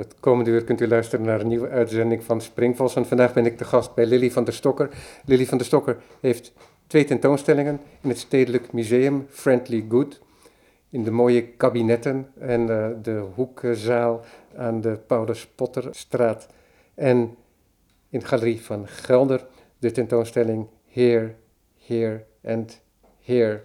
Het komende uur kunt u luisteren naar een nieuwe uitzending van Springvos. En vandaag ben ik de gast bij Lily van der Stokker. Lily van der Stokker heeft twee tentoonstellingen in het Stedelijk Museum Friendly Good. In de mooie kabinetten en uh, de hoekzaal aan de Paulus Potterstraat. En in galerie van Gelder de tentoonstelling Here, Here and Here.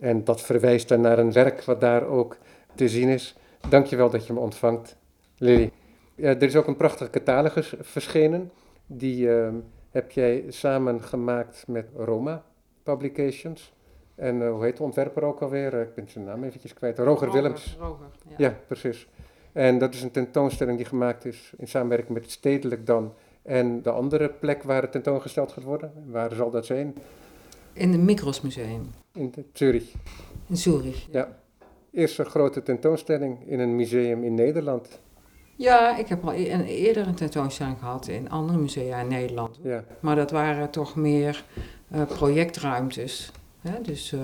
En dat verwijst dan naar een werk wat daar ook te zien is. Dankjewel dat je me ontvangt, Lily. er is ook een prachtige catalogus verschenen. Die uh, heb jij samen gemaakt met Roma Publications. En uh, hoe heet de ontwerper ook alweer? ik ben zijn naam eventjes kwijt. Roger, Willems. Roger, ja. ja. precies. En dat is een tentoonstelling die gemaakt is in samenwerking met Stedelijk Dan. En de andere plek waar het tentoongesteld gaat worden, waar zal dat zijn? In het Micros Museum. In Zurich. In Zurich. Ja. Eerste grote tentoonstelling in een museum in Nederland. Ja, ik heb al e- een, eerder een tentoonstelling gehad in andere musea in Nederland. Ja. Maar dat waren toch meer uh, projectruimtes. Hè? Dus uh,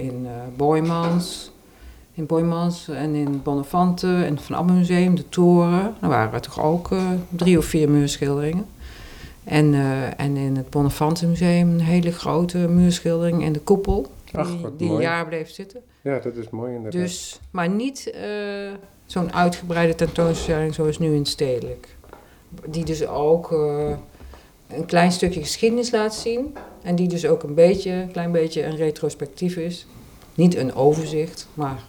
in uh, Boymans, in Boymans en in Bonnefante en het Van Abbe Museum, de Toren. Daar waren toch ook drie of vier muurschilderingen. En, en in het Bonnefante Museum een hele grote muurschildering en de koepel. Ach, die, die een jaar bleef zitten. Ja, dat is mooi inderdaad. Dus, maar niet zo'n uitgebreide tentoonstelling zoals nu in Stedelijk. Die dus ook uh, een klein stukje geschiedenis laat zien. En die dus ook een beetje, een klein beetje een retrospectief is. Niet een overzicht, maar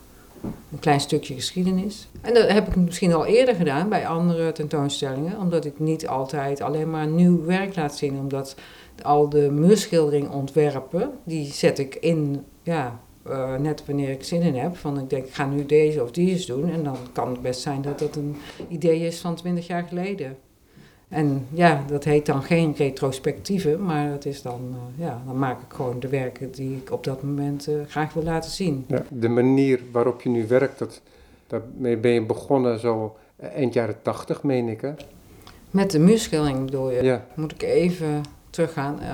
een klein stukje geschiedenis. En dat heb ik misschien al eerder gedaan bij andere tentoonstellingen. Omdat ik niet altijd alleen maar nieuw werk laat zien. Omdat al de muurschildering ontwerpen, die zet ik in, ja, uh, net wanneer ik zin in heb. Van ik denk, ik ga nu deze of die eens doen. En dan kan het best zijn dat dat een idee is van twintig jaar geleden. En ja, dat heet dan geen retrospectieve, maar dat is dan, uh, ja, dan maak ik gewoon de werken die ik op dat moment uh, graag wil laten zien. Ja, de manier waarop je nu werkt, dat, daarmee ben je begonnen zo eind jaren tachtig, meen ik hè? Met de muurschildering bedoel je? Ja. Moet ik even teruggaan. Uh,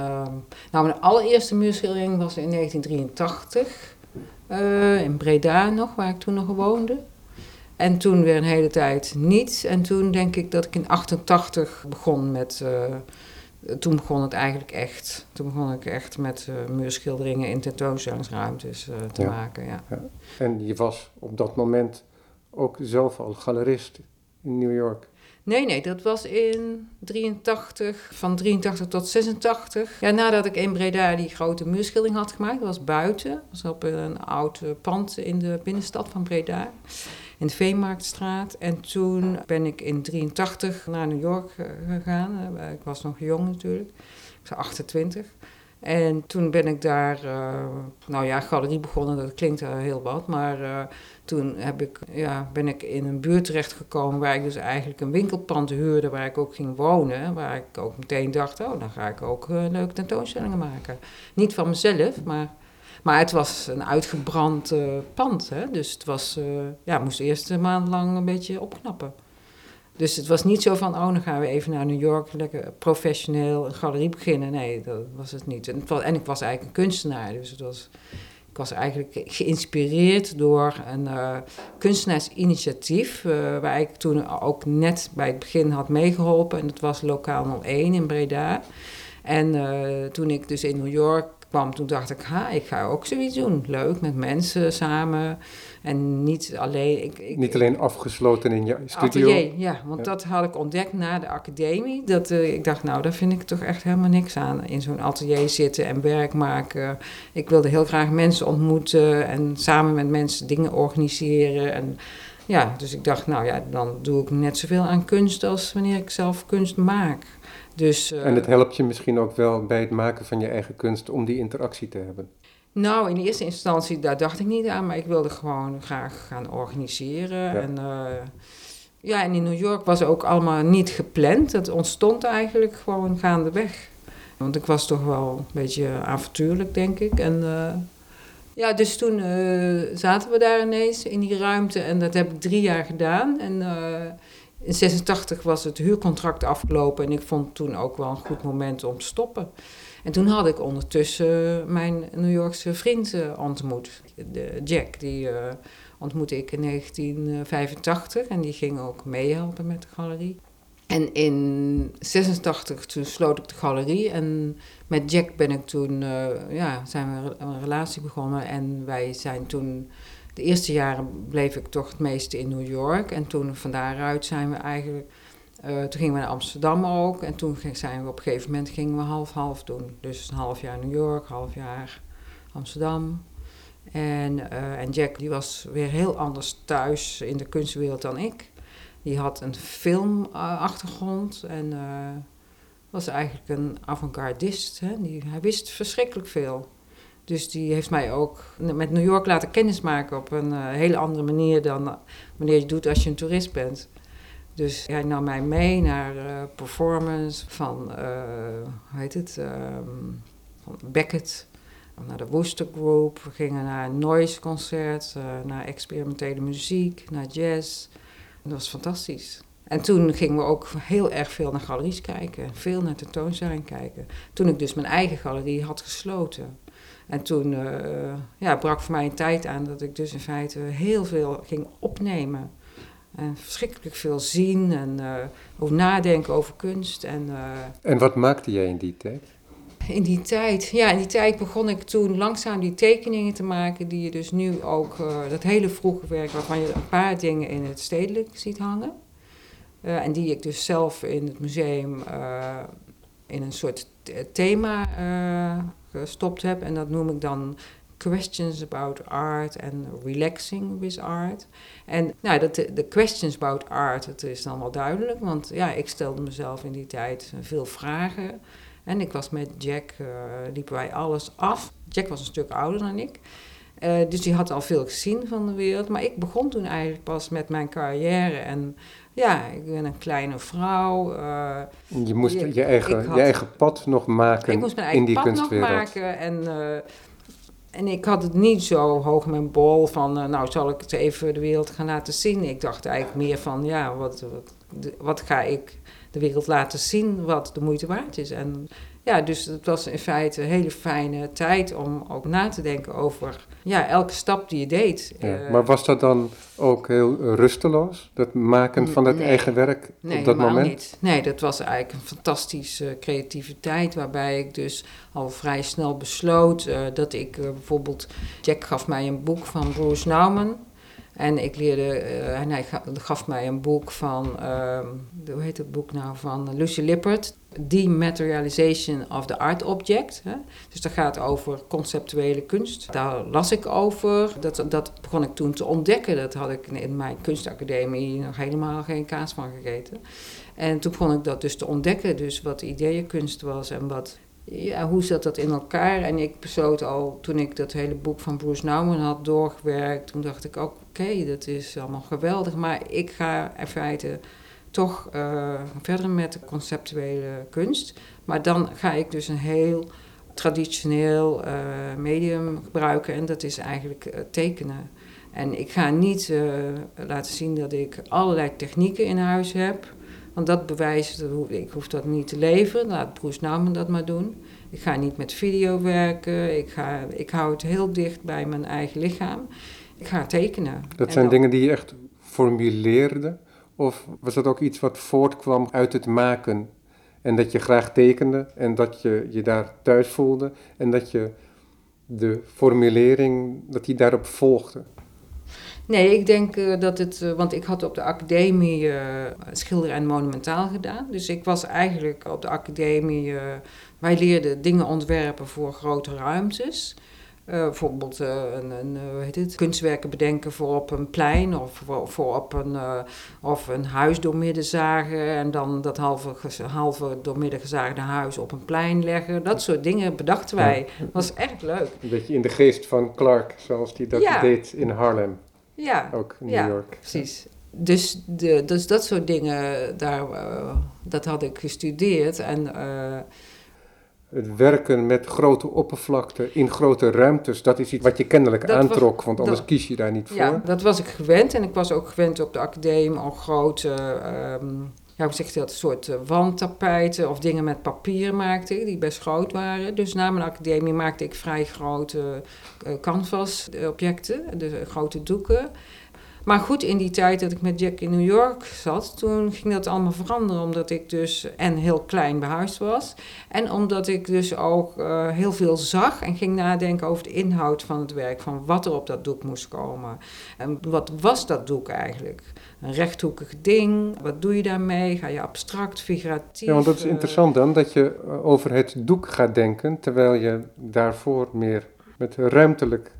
nou, mijn allereerste muurschildering was in 1983. Uh, in Breda nog, waar ik toen nog woonde. En toen weer een hele tijd niet. En toen denk ik dat ik in 88 begon met... Uh, toen begon het eigenlijk echt. Toen begon ik echt met uh, muurschilderingen in tentoonstellingsruimtes te ja. maken. Ja. ja. En je was op dat moment ook zelf al galerist in New York. Nee, nee, dat was in 83, van 83 tot 86. Ja, nadat ik in Breda die grote muurschildering had gemaakt, dat was buiten. Dat was op een oud pand in de binnenstad van Breda, in de Veemarktstraat. En toen ben ik in 83 naar New York gegaan. Ik was nog jong natuurlijk, ik was 28. En toen ben ik daar, uh, nou ja, galerie begonnen, dat klinkt uh, heel wat, maar toen heb ik, ja, ben ik in een buurt terechtgekomen waar ik dus eigenlijk een winkelpand huurde waar ik ook ging wonen. Waar ik ook meteen dacht, oh, dan ga ik ook leuke tentoonstellingen maken. Niet van mezelf, maar, maar het was een uitgebrand pand, hè, dus het was, ja, moest eerst een maand lang een beetje opknappen. Dus het was niet zo van, oh, dan gaan we even naar New York, lekker professioneel een galerie beginnen. Nee, dat was het niet. En, en ik was eigenlijk een kunstenaar, dus het was, ik was eigenlijk geïnspireerd door een uh, kunstenaarsinitiatief, uh, waar ik toen ook net bij het begin had meegeholpen. En dat was Lokaal 01 in Breda. En uh, toen ik dus in New York kwam, toen dacht ik, ha, ik ga ook zoiets doen. Leuk, met mensen samen. En niet alleen... Ik, ik, niet alleen afgesloten in je studio? Atelier, ja. Want ja. dat had ik ontdekt na de academie. Dat uh, ik dacht, nou, daar vind ik toch echt helemaal niks aan. In zo'n atelier zitten en werk maken. Ik wilde heel graag mensen ontmoeten en samen met mensen dingen organiseren. En ja, dus ik dacht, nou ja, dan doe ik net zoveel aan kunst als wanneer ik zelf kunst maak. Dus, uh, en het helpt je misschien ook wel bij het maken van je eigen kunst om die interactie te hebben? Nou, in eerste instantie, daar dacht ik niet aan, maar ik wilde gewoon graag gaan organiseren. Ja. En, uh, ja, en in New York was ook allemaal niet gepland. Het ontstond eigenlijk gewoon gaandeweg. Want ik was toch wel een beetje avontuurlijk, denk ik. En uh, ja, dus toen uh, zaten we daar ineens in die ruimte en dat heb ik drie jaar gedaan. En in 86 was het huurcontract afgelopen en ik vond toen ook wel een goed moment om te stoppen. En toen had ik ondertussen mijn New Yorkse vriend uh, ontmoet, Jack, die uh, ontmoette ik in 1985 en die ging ook meehelpen met de galerie. En in 86 toen sloot ik de galerie en met Jack ben ik toen, uh, ja, zijn we een relatie begonnen en wij zijn toen, de eerste jaren bleef ik toch het meeste in New York en toen van daaruit zijn we eigenlijk, uh, toen gingen we naar Amsterdam ook en toen zijn we op een gegeven moment gingen we half-half doen. Dus een half jaar New York, half jaar Amsterdam. En, uh, en Jack die was weer heel anders thuis in de kunstwereld dan ik. Die had een filmachtergrond en uh, was eigenlijk een avant-gardist. Hij wist verschrikkelijk veel. Dus die heeft mij ook met New York laten kennismaken op een uh, hele andere manier dan wanneer je doet als je een toerist bent. Dus hij nam mij mee naar uh, performance van, hoe heet het, um, van Beckett, naar de Wooster Group. We gingen naar een noise concert, naar experimentele muziek, naar jazz. Dat was fantastisch. En toen gingen we ook heel erg veel naar galeries kijken, veel naar tentoonstellingen kijken. Toen ik dus mijn eigen galerie had gesloten. En toen uh, ja, brak voor mij een tijd aan dat ik dus in feite heel veel ging opnemen. En verschrikkelijk veel zien en uh, over nadenken over kunst. En, uh, en wat maakte jij in die tijd? In die tijd, ja, in die tijd begon ik toen langzaam die tekeningen te maken die je dus nu ook, dat hele vroege werk waarvan je een paar dingen in het stedelijk ziet hangen. En die ik dus zelf in het museum in een soort thema gestopt heb. En dat noem ik dan questions about art en relaxing with art. En nou, dat, de questions about art, dat is dan wel duidelijk, want ja, ik stelde mezelf in die tijd veel vragen. En ik was met Jack, uh, liepen wij alles af. Jack was een stuk ouder dan ik. Uh, dus die had al veel gezien van de wereld. Maar ik begon toen eigenlijk pas met mijn carrière. En ja, ik ben een kleine vrouw. Uh, je moest je, je, eigen, had, je eigen pad nog maken ik moest mijn eigen in die pad kunstwereld. nog maken. En, en ik had het niet zo hoog mijn bol van... nou, zal ik het even de wereld gaan laten zien. Ik dacht eigenlijk meer van, ja, wat, wat, wat ga ik de wereld laten zien wat de moeite waard is. En ja, dus het was in feite een hele fijne tijd om ook na te denken over ja, elke stap die je deed. Ja, uh, maar was dat dan ook heel rusteloos, dat maken van het nee, eigen werk nee, op dat moment? Niet. Nee, dat was eigenlijk een fantastische creativiteit, waarbij ik dus al vrij snel besloot uh, dat ik uh, bijvoorbeeld... Jack gaf mij een boek van Bruce Nauman... En ik leerde, en hij gaf mij een boek van, uh, hoe heet het boek nou, van Lucy Lippert, Dematerialization of the Art Object. Hè? Dus dat gaat over conceptuele kunst. Daar las ik over. Dat, dat begon ik toen te ontdekken. Dat had ik in mijn kunstacademie nog helemaal geen kaas van gegeten. En toen begon ik dat dus te ontdekken. Dus wat ideeënkunst was en wat ja, hoe zat dat in elkaar? En ik besloot al, toen ik dat hele boek van Bruce Nauman had doorgewerkt, toen dacht ik ook, oké, dat is allemaal geweldig, maar ik ga in feite toch uh, verder met de conceptuele kunst. Maar dan ga ik dus een heel traditioneel uh, medium gebruiken en dat is eigenlijk uh, tekenen. En ik ga niet laten zien dat ik allerlei technieken in huis heb. Want dat bewijst, ik hoef dat niet te leveren, laat Bruce Nauman dat maar doen. Ik ga niet met video werken, ik, ga, ik hou het heel dicht bij mijn eigen lichaam. Ik ga tekenen. Dat zijn dan, dingen die je echt formuleerde? Of was dat ook iets wat voortkwam uit het maken? En dat je graag tekende en dat je je daar thuis voelde en dat je de formulering, dat die daarop volgde? Nee, ik denk uh, dat het, uh, want ik had op de academie uh, schilder en monumentaal gedaan. Dus ik was eigenlijk op de academie, wij leerden dingen ontwerpen voor grote ruimtes. bijvoorbeeld een, een hoe heet het, kunstwerken bedenken voor op een plein of voor, voor op een, of een huis doormidden zagen en dan dat halve, halve doormidden gezaagde huis op een plein leggen. Dat soort dingen bedachten wij. Dat was echt leuk. Een beetje in de geest van Clark, zoals hij dat Ja. deed in Harlem. Ja, Ook in New ja, York. precies. Dus, de, dus dat soort dingen, daar, uh, dat had ik gestudeerd. En, uh, Het werken met grote oppervlakte in grote ruimtes, dat is iets wat je kennelijk was- aantrok, want anders dat- kies je daar niet voor. ja, dat was ik gewend. En ik was ook gewend op de academie om grote ehm, ja, hoe zeg je dat, soort uh, wandtapijten of dingen met papier maakte die best groot waren. Dus na mijn academie maakte ik vrij grote uh, canvas-objecten, de grote doeken. Maar goed, in die tijd dat ik met Jack in New York zat, toen ging dat allemaal veranderen. Omdat ik dus en heel klein behuisd was. En omdat ik dus ook heel veel zag en ging nadenken over de inhoud van het werk. Van wat er op dat doek moest komen. En wat was dat doek eigenlijk? Een rechthoekig ding. Wat doe je daarmee? Ga je abstract, figuratief? Ja, want dat is interessant dan, dat je over het doek gaat denken. Terwijl je daarvoor meer met ruimtelijk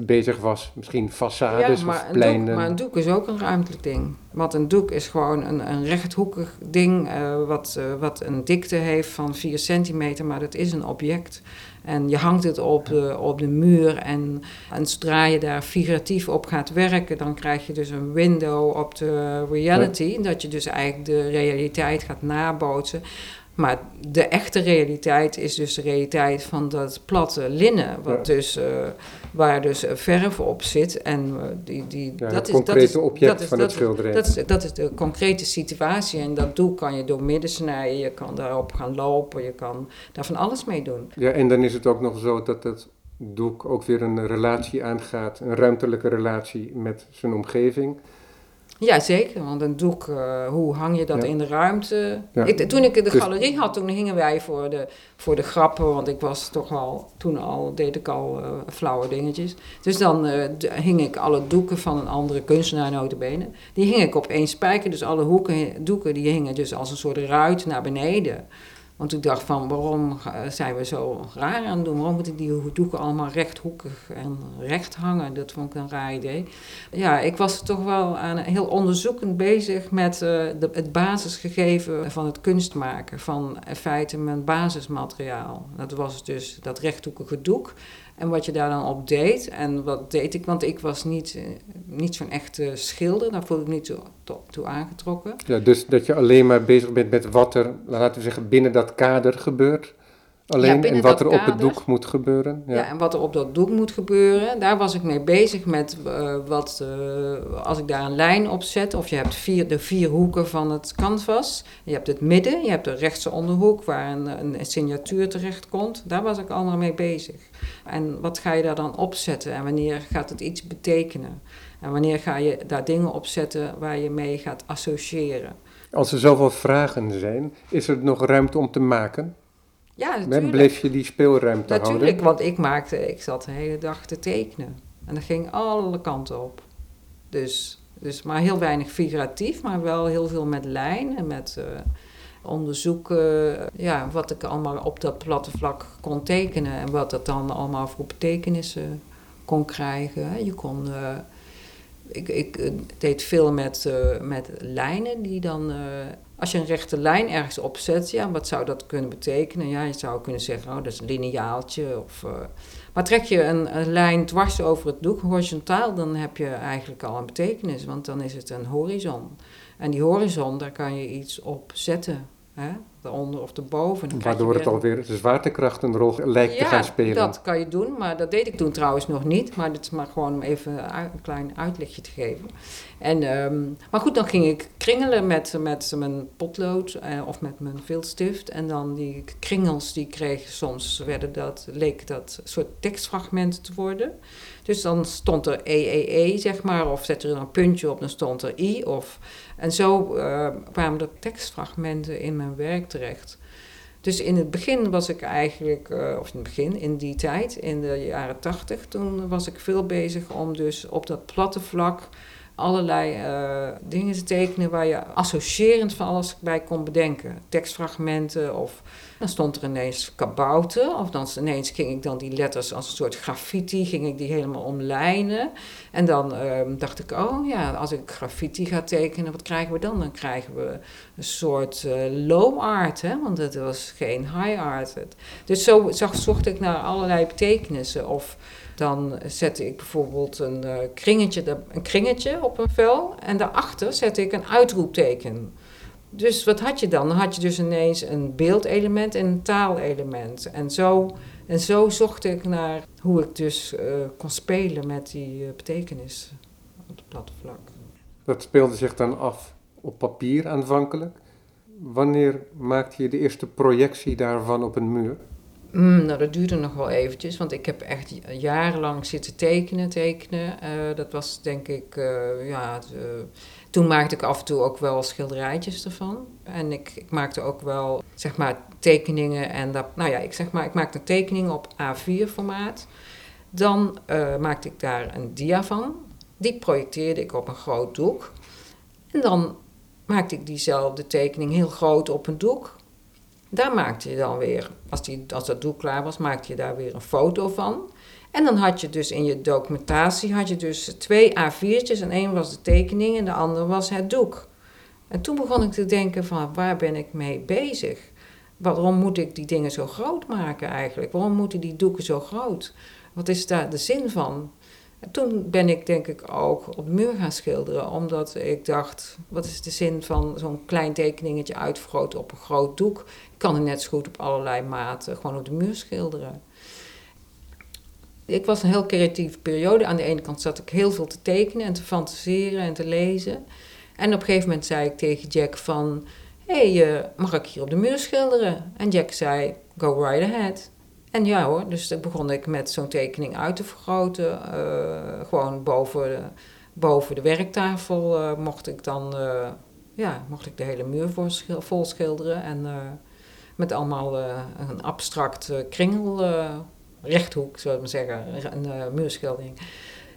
bezig was. Misschien façades ja, maar of pleinen. Doek, maar een doek is ook een ruimtelijk ding. Want een doek is gewoon een, een rechthoekig ding uh, wat, uh, wat een dikte heeft van 4 centimeter, maar dat is een object. En je hangt het op de, op de muur en, en zodra je daar figuratief op gaat werken, dan krijg je dus een window op de reality. Ja. Dat je dus eigenlijk de realiteit gaat nabootsen. Maar de echte realiteit is dus de realiteit van dat platte linnen, wat ja. dus, uh, waar dus verf op zit. En uh, die, die, ja, dat is, concrete dat is, object dat is, van dat het schilderij. Dat is, dat is de concrete situatie en dat doel kan je door midden snijden, je kan daarop gaan lopen, je kan daar van alles mee doen. Ja, en dan is het ook nog zo dat het doek ook weer een relatie aangaat, een ruimtelijke relatie met zijn omgeving. Ja, zeker. Want een doek, uh, hoe hang je dat Ja. in de ruimte? Ja. Ik, toen ik de Dus- galerie had, toen hingen wij voor de, voor de grappen. Want ik was toch al, toen al, deed ik al eh, flauwe dingetjes. Dus dan eh, hing ik alle doeken van een andere kunstenaar, notabene. Die hing ik op één spijker. Dus alle hoeken, doeken, die hingen dus als een soort ruit naar beneden. Want ik dacht van, waarom zijn we zo raar aan het doen? Waarom moeten die doeken allemaal rechthoekig en recht hangen? Dat vond ik een raar idee. Ja, ik was toch wel aan, heel onderzoekend bezig met eh, de, het basisgegeven van het kunstmaken. Van in feite mijn basismateriaal. Dat was dus dat rechthoekige doek. En wat je daar dan op deed. En wat deed ik? Want ik was niet, eh, niet zo'n echte schilder. Daar voelde ik niet toe, aangetrokken. Ja, dus dat je alleen maar bezig bent met wat er, laten we zeggen, binnen dat kader gebeurt. Alleen en wat er op het doek moet gebeuren. Ja. Ja. en wat er op dat doek moet gebeuren, daar was ik mee bezig met eh, wat, eh, als ik daar een lijn op zet, of je hebt vier, de vier hoeken van het canvas, je hebt het midden, je hebt de rechtse onderhoek waar een, een signatuur terecht komt, daar was ik allemaal mee bezig. En wat ga je daar dan opzetten en wanneer gaat het iets betekenen? En wanneer ga je daar dingen opzetten waar je mee gaat associëren? Als er zoveel vragen zijn, is er nog ruimte om te maken? Ja, natuurlijk. Bleef je die speelruimte Natuurlijk, houden? want ik maakte, ik zat de hele dag te tekenen. En dat ging alle kanten op. Dus, dus maar heel weinig figuratief, maar wel heel veel met lijn en met eh, onderzoeken. ja, wat ik allemaal op dat platte vlak kon tekenen en wat dat dan allemaal voor betekenissen kon krijgen. Je kon. eh, ik, ik eh, deed veel met, met lijnen die dan. Als je een rechte lijn ergens opzet, ja, wat zou dat kunnen betekenen? Ja, je zou kunnen zeggen, oh, dat is een lineaaltje. Of, eh, maar trek je een, een lijn dwars over het doek, horizontaal, dan heb je eigenlijk al een betekenis, want dan is het een horizon. En die horizon, daar kan je iets op zetten, hè? Daaronder of erboven. Dan Waardoor het alweer de zwaartekracht een rol lijkt te gaan spelen. dat kan je doen, maar dat deed ik toen trouwens nog niet. Maar dit is maar gewoon om even een klein uitlegje te geven. En, ehm, maar goed, dan ging ik kringelen met, met mijn potlood eh, of met mijn viltstift. En dan die kringels die ik kreeg, soms werden dat, leek dat soort tekstfragmenten te worden. Dus dan stond er EEE, zeg maar, of zette er een puntje op, dan stond er I. Of, en zo eh, kwamen er tekstfragmenten in mijn werk terecht. Dus in het begin was ik eigenlijk, eh, of in het begin, in die tijd, in de jaren tachtig, toen was ik veel bezig om dus op dat platte vlak allerlei eh, dingen te tekenen waar je associërend van alles bij kon bedenken. Tekstfragmenten of dan stond er ineens kabouten of dan ineens ging ik dan die letters als een soort graffiti, ging ik die helemaal omlijnen. En dan ehm, dacht ik, oh ja, als ik graffiti ga tekenen, wat krijgen we dan? Dan krijgen we een soort eh, low art, hè? want het was geen high art. Dus zo zag, zocht ik naar allerlei betekenissen. Of dan zette ik bijvoorbeeld een, eh, kringetje, een kringetje op een vel en daarachter zette ik een uitroepteken. Dus wat had je dan? Dan had je dus ineens een beeldelement en een taalelement. En zo, en zo zocht ik naar hoe ik dus eh, kon spelen met die eh, betekenis op het platte vlak. Dat speelde zich dan af op papier aanvankelijk. wanneer maakte je de eerste projectie daarvan op een muur? Mm, nou, dat duurde nog wel eventjes, want ik heb echt jarenlang zitten tekenen, tekenen. Eh, dat was denk ik, ja, toen maakte ik af en toe ook wel schilderijtjes ervan. En ik, ik, maakte ook wel, zeg maar, tekeningen en dat, nou ja, ik zeg maar, ik maakte een tekening op A4 formaat. Dan uh, maakte ik daar een dia van. Die projecteerde ik op een groot doek. En dan maakte ik diezelfde tekening heel groot op een doek. Daar maakte je dan weer, als, die, als dat doek klaar was, maakte je daar weer een foto van. En dan had je dus in je documentatie had je dus twee A4'tjes en één was de tekening en de andere was het doek. En toen begon ik te denken van waar ben ik mee bezig? Waarom moet ik die dingen zo groot maken eigenlijk? Waarom moeten die doeken zo groot? Wat is daar de zin van? En toen ben ik denk ik ook op de muur gaan schilderen, omdat ik dacht, wat is de zin van zo'n klein tekeningetje uitvergroten op een groot doek? Ik kan het net zo goed op allerlei maten gewoon op de muur schilderen. Ik was een heel creatieve periode. Aan de ene kant zat ik heel veel te tekenen en te fantaseren en te lezen. En op een gegeven moment zei ik tegen Jack van, hé, hey, uh, mag ik hier op de muur schilderen? En Jack zei, go right ahead. En ja hoor, dus dan begon ik met zo'n tekening uit te vergroten. Uh, gewoon boven de, boven de werktafel uh, mocht ik dan ja, mocht ik de hele muur vol schilderen. En met allemaal een abstract kringel, rechthoek, zou ik maar zeggen, een muurschildering.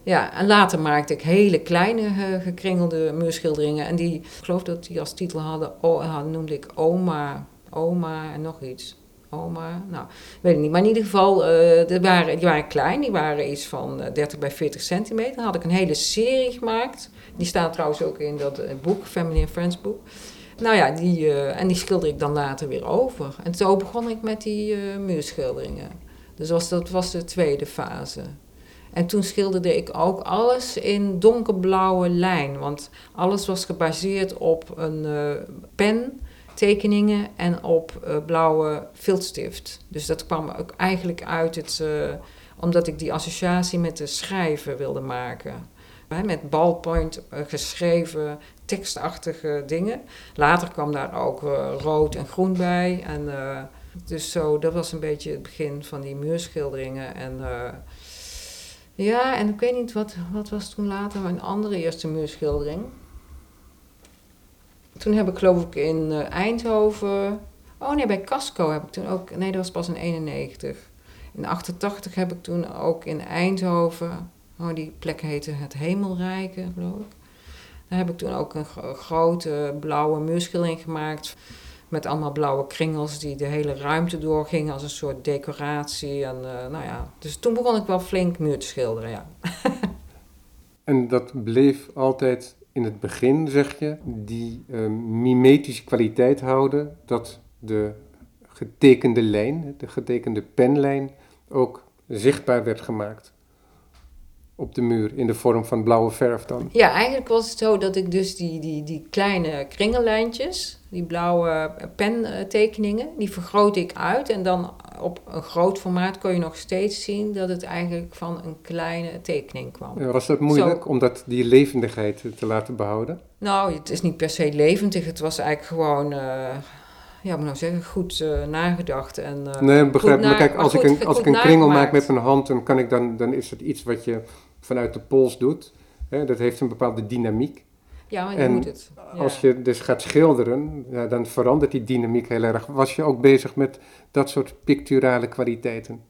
Ja, en later maakte ik hele kleine gekringelde muurschilderingen. En die, ik geloof dat die als titel hadden, oh, noemde ik Oma, Oma en nog iets oma. Nou, weet ik niet. Maar in ieder geval, uh, waren, die waren klein. Die waren iets van 30 eh, bij 40 centimeter. Dan had ik een hele serie gemaakt. Die staat trouwens ook in dat boek, Family and Friends boek. Nou ja, die, en die schilder ik dan later weer over. En zo begon ik met die muurschilderingen. Dus was, dat was de tweede fase. En toen schilderde ik ook alles in donkerblauwe lijn. Want alles was gebaseerd op een pen tekeningen en op uh, blauwe viltstift. Dus dat kwam ook eigenlijk uit het, uh, omdat ik die associatie met de schrijven wilde maken. met ballpoint geschreven tekstachtige dingen. Later kwam daar ook rood en groen bij. En, dus zo, dat was een beetje het begin van die muurschilderingen. En ja, en ik weet niet, wat, wat was toen later mijn andere eerste muurschildering? toen heb ik geloof ik in uh, Eindhoven. Oh nee, bij Casco heb ik toen ook. Nee, dat was pas in 91. In 88 heb ik toen ook in Eindhoven. Oh, die plek heette Het Hemelrijke, geloof ik. Daar heb ik toen ook een grote blauwe muurschildering gemaakt. Met allemaal blauwe kringels die de hele ruimte doorgingen als een soort decoratie. En, uh, nou ja, dus toen begon ik wel flink muur te schilderen, ja. en dat bleef altijd in het begin, zeg je, die uh, mimetische kwaliteit houden, dat de getekende lijn, de getekende penlijn, ook zichtbaar werd gemaakt op de muur in de vorm van blauwe verf dan? Ja, eigenlijk was het zo dat ik dus die, die, die kleine kringellijntjes, die blauwe pentekeningen, die vergroot ik uit. En dan op een groot formaat kon je nog steeds zien dat het eigenlijk van een kleine tekening kwam. Ja, was dat moeilijk om dat, die levendigheid te laten behouden? Nou, het is niet per se levendig. Het was eigenlijk gewoon... Uh, ja, moet nou zeggen, goed uh, nagedacht. En, uh, nee, begrijp me. Kijk, als, ik een, als ik een kringel maak met mijn hand, dan, kan ik dan, dan is het iets wat je vanuit de pols doet. Hè, dat heeft een bepaalde dynamiek. Ja, maar je en moet het. Als je dus gaat schilderen, ja, dan verandert die dynamiek heel erg. Was je ook bezig met dat soort picturale kwaliteiten?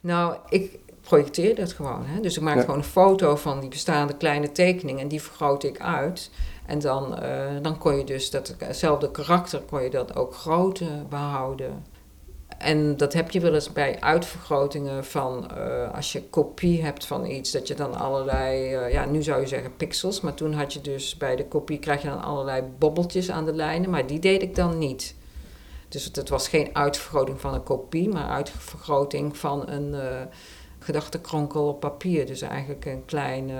Nou, ik projecteer dat gewoon. Hè? Dus ik maak gewoon een foto van die bestaande kleine tekening en die vergroot ik uit. En dan, uh, dan kon je dus datzelfde karakter kon je dat ook groot behouden. En dat heb je wel eens bij uitvergrotingen van uh, als je kopie hebt van iets, dat je dan allerlei, uh, ja, nu zou je zeggen pixels, maar toen had je dus bij de kopie krijg je dan allerlei bobbeltjes aan de lijnen, maar die deed ik dan niet. Dus het, was geen uitvergroting van een kopie, maar uitvergroting van een uh, gedachtenkronkel op papier. Dus eigenlijk een klein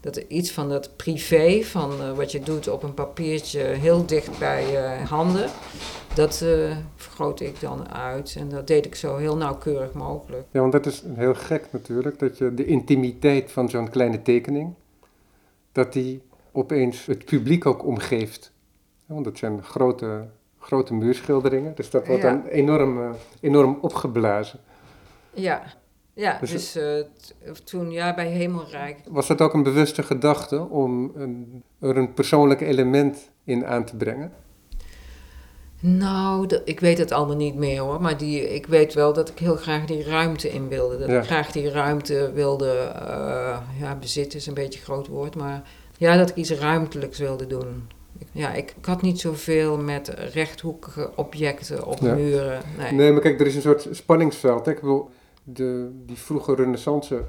dat iets van dat privé, van wat je doet op een papiertje heel dicht bij handen, dat uh, vergroot ik dan uit. En dat deed ik zo heel nauwkeurig mogelijk. Ja, want dat is heel gek natuurlijk, dat je de intimiteit van zo'n kleine tekening, dat die opeens het publiek ook omgeeft. Want dat zijn grote grote muurschilderingen. Dus dat wordt Ja. dan enorm, eh, enorm opgeblazen. Ja, ja Dus- dus, eh, toen ja, bij Hemelrijk. Was dat ook een bewuste gedachte om een, er een persoonlijk element in aan te brengen? Nou, ik weet het allemaal niet meer hoor. Maar die, ik weet wel dat ik heel graag die ruimte in wilde. Dat Ja. ik graag die ruimte wilde eh, ja, bezitten is een beetje een groot woord. Maar ja, dat ik iets ruimtelijks wilde doen. Ja, ik, ik had niet zoveel met rechthoekige objecten op Ja. muren. Nee. Nee, maar kijk, er is een soort spanningsveld. Hè? Ik bedoel, de, die vroege renaissance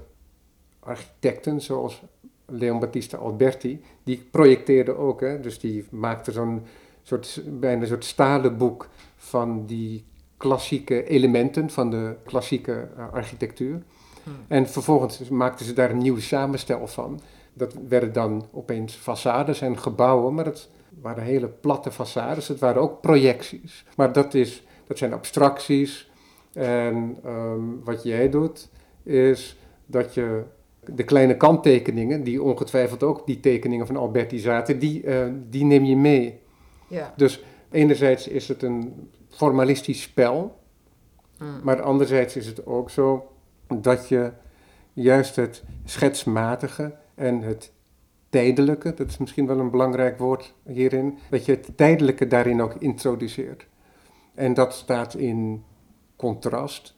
architecten, zoals Leon Battista Alberti, die projecteerden ook. Hè? Dus die maakten zo'n soort, bijna een soort stalen boek van die klassieke elementen van de klassieke eh, architectuur. Hm. En vervolgens maakten ze daar een nieuwe samenstel van. Dat werden dan opeens façades en gebouwen, maar dat waren hele platte façades. Het waren ook projecties. Maar dat, is, dat zijn abstracties. En ehm, wat jij doet, is dat je de kleine kanttekeningen, die ongetwijfeld ook die tekeningen van Alberti zaten, die, eh, die neem je mee. Ja. Dus enerzijds is het een formalistisch spel, Hm. maar anderzijds is het ook zo dat je juist het schetsmatige en het tijdelijke, dat is misschien wel een belangrijk woord hierin, dat je het tijdelijke daarin ook introduceert. En dat staat in contrast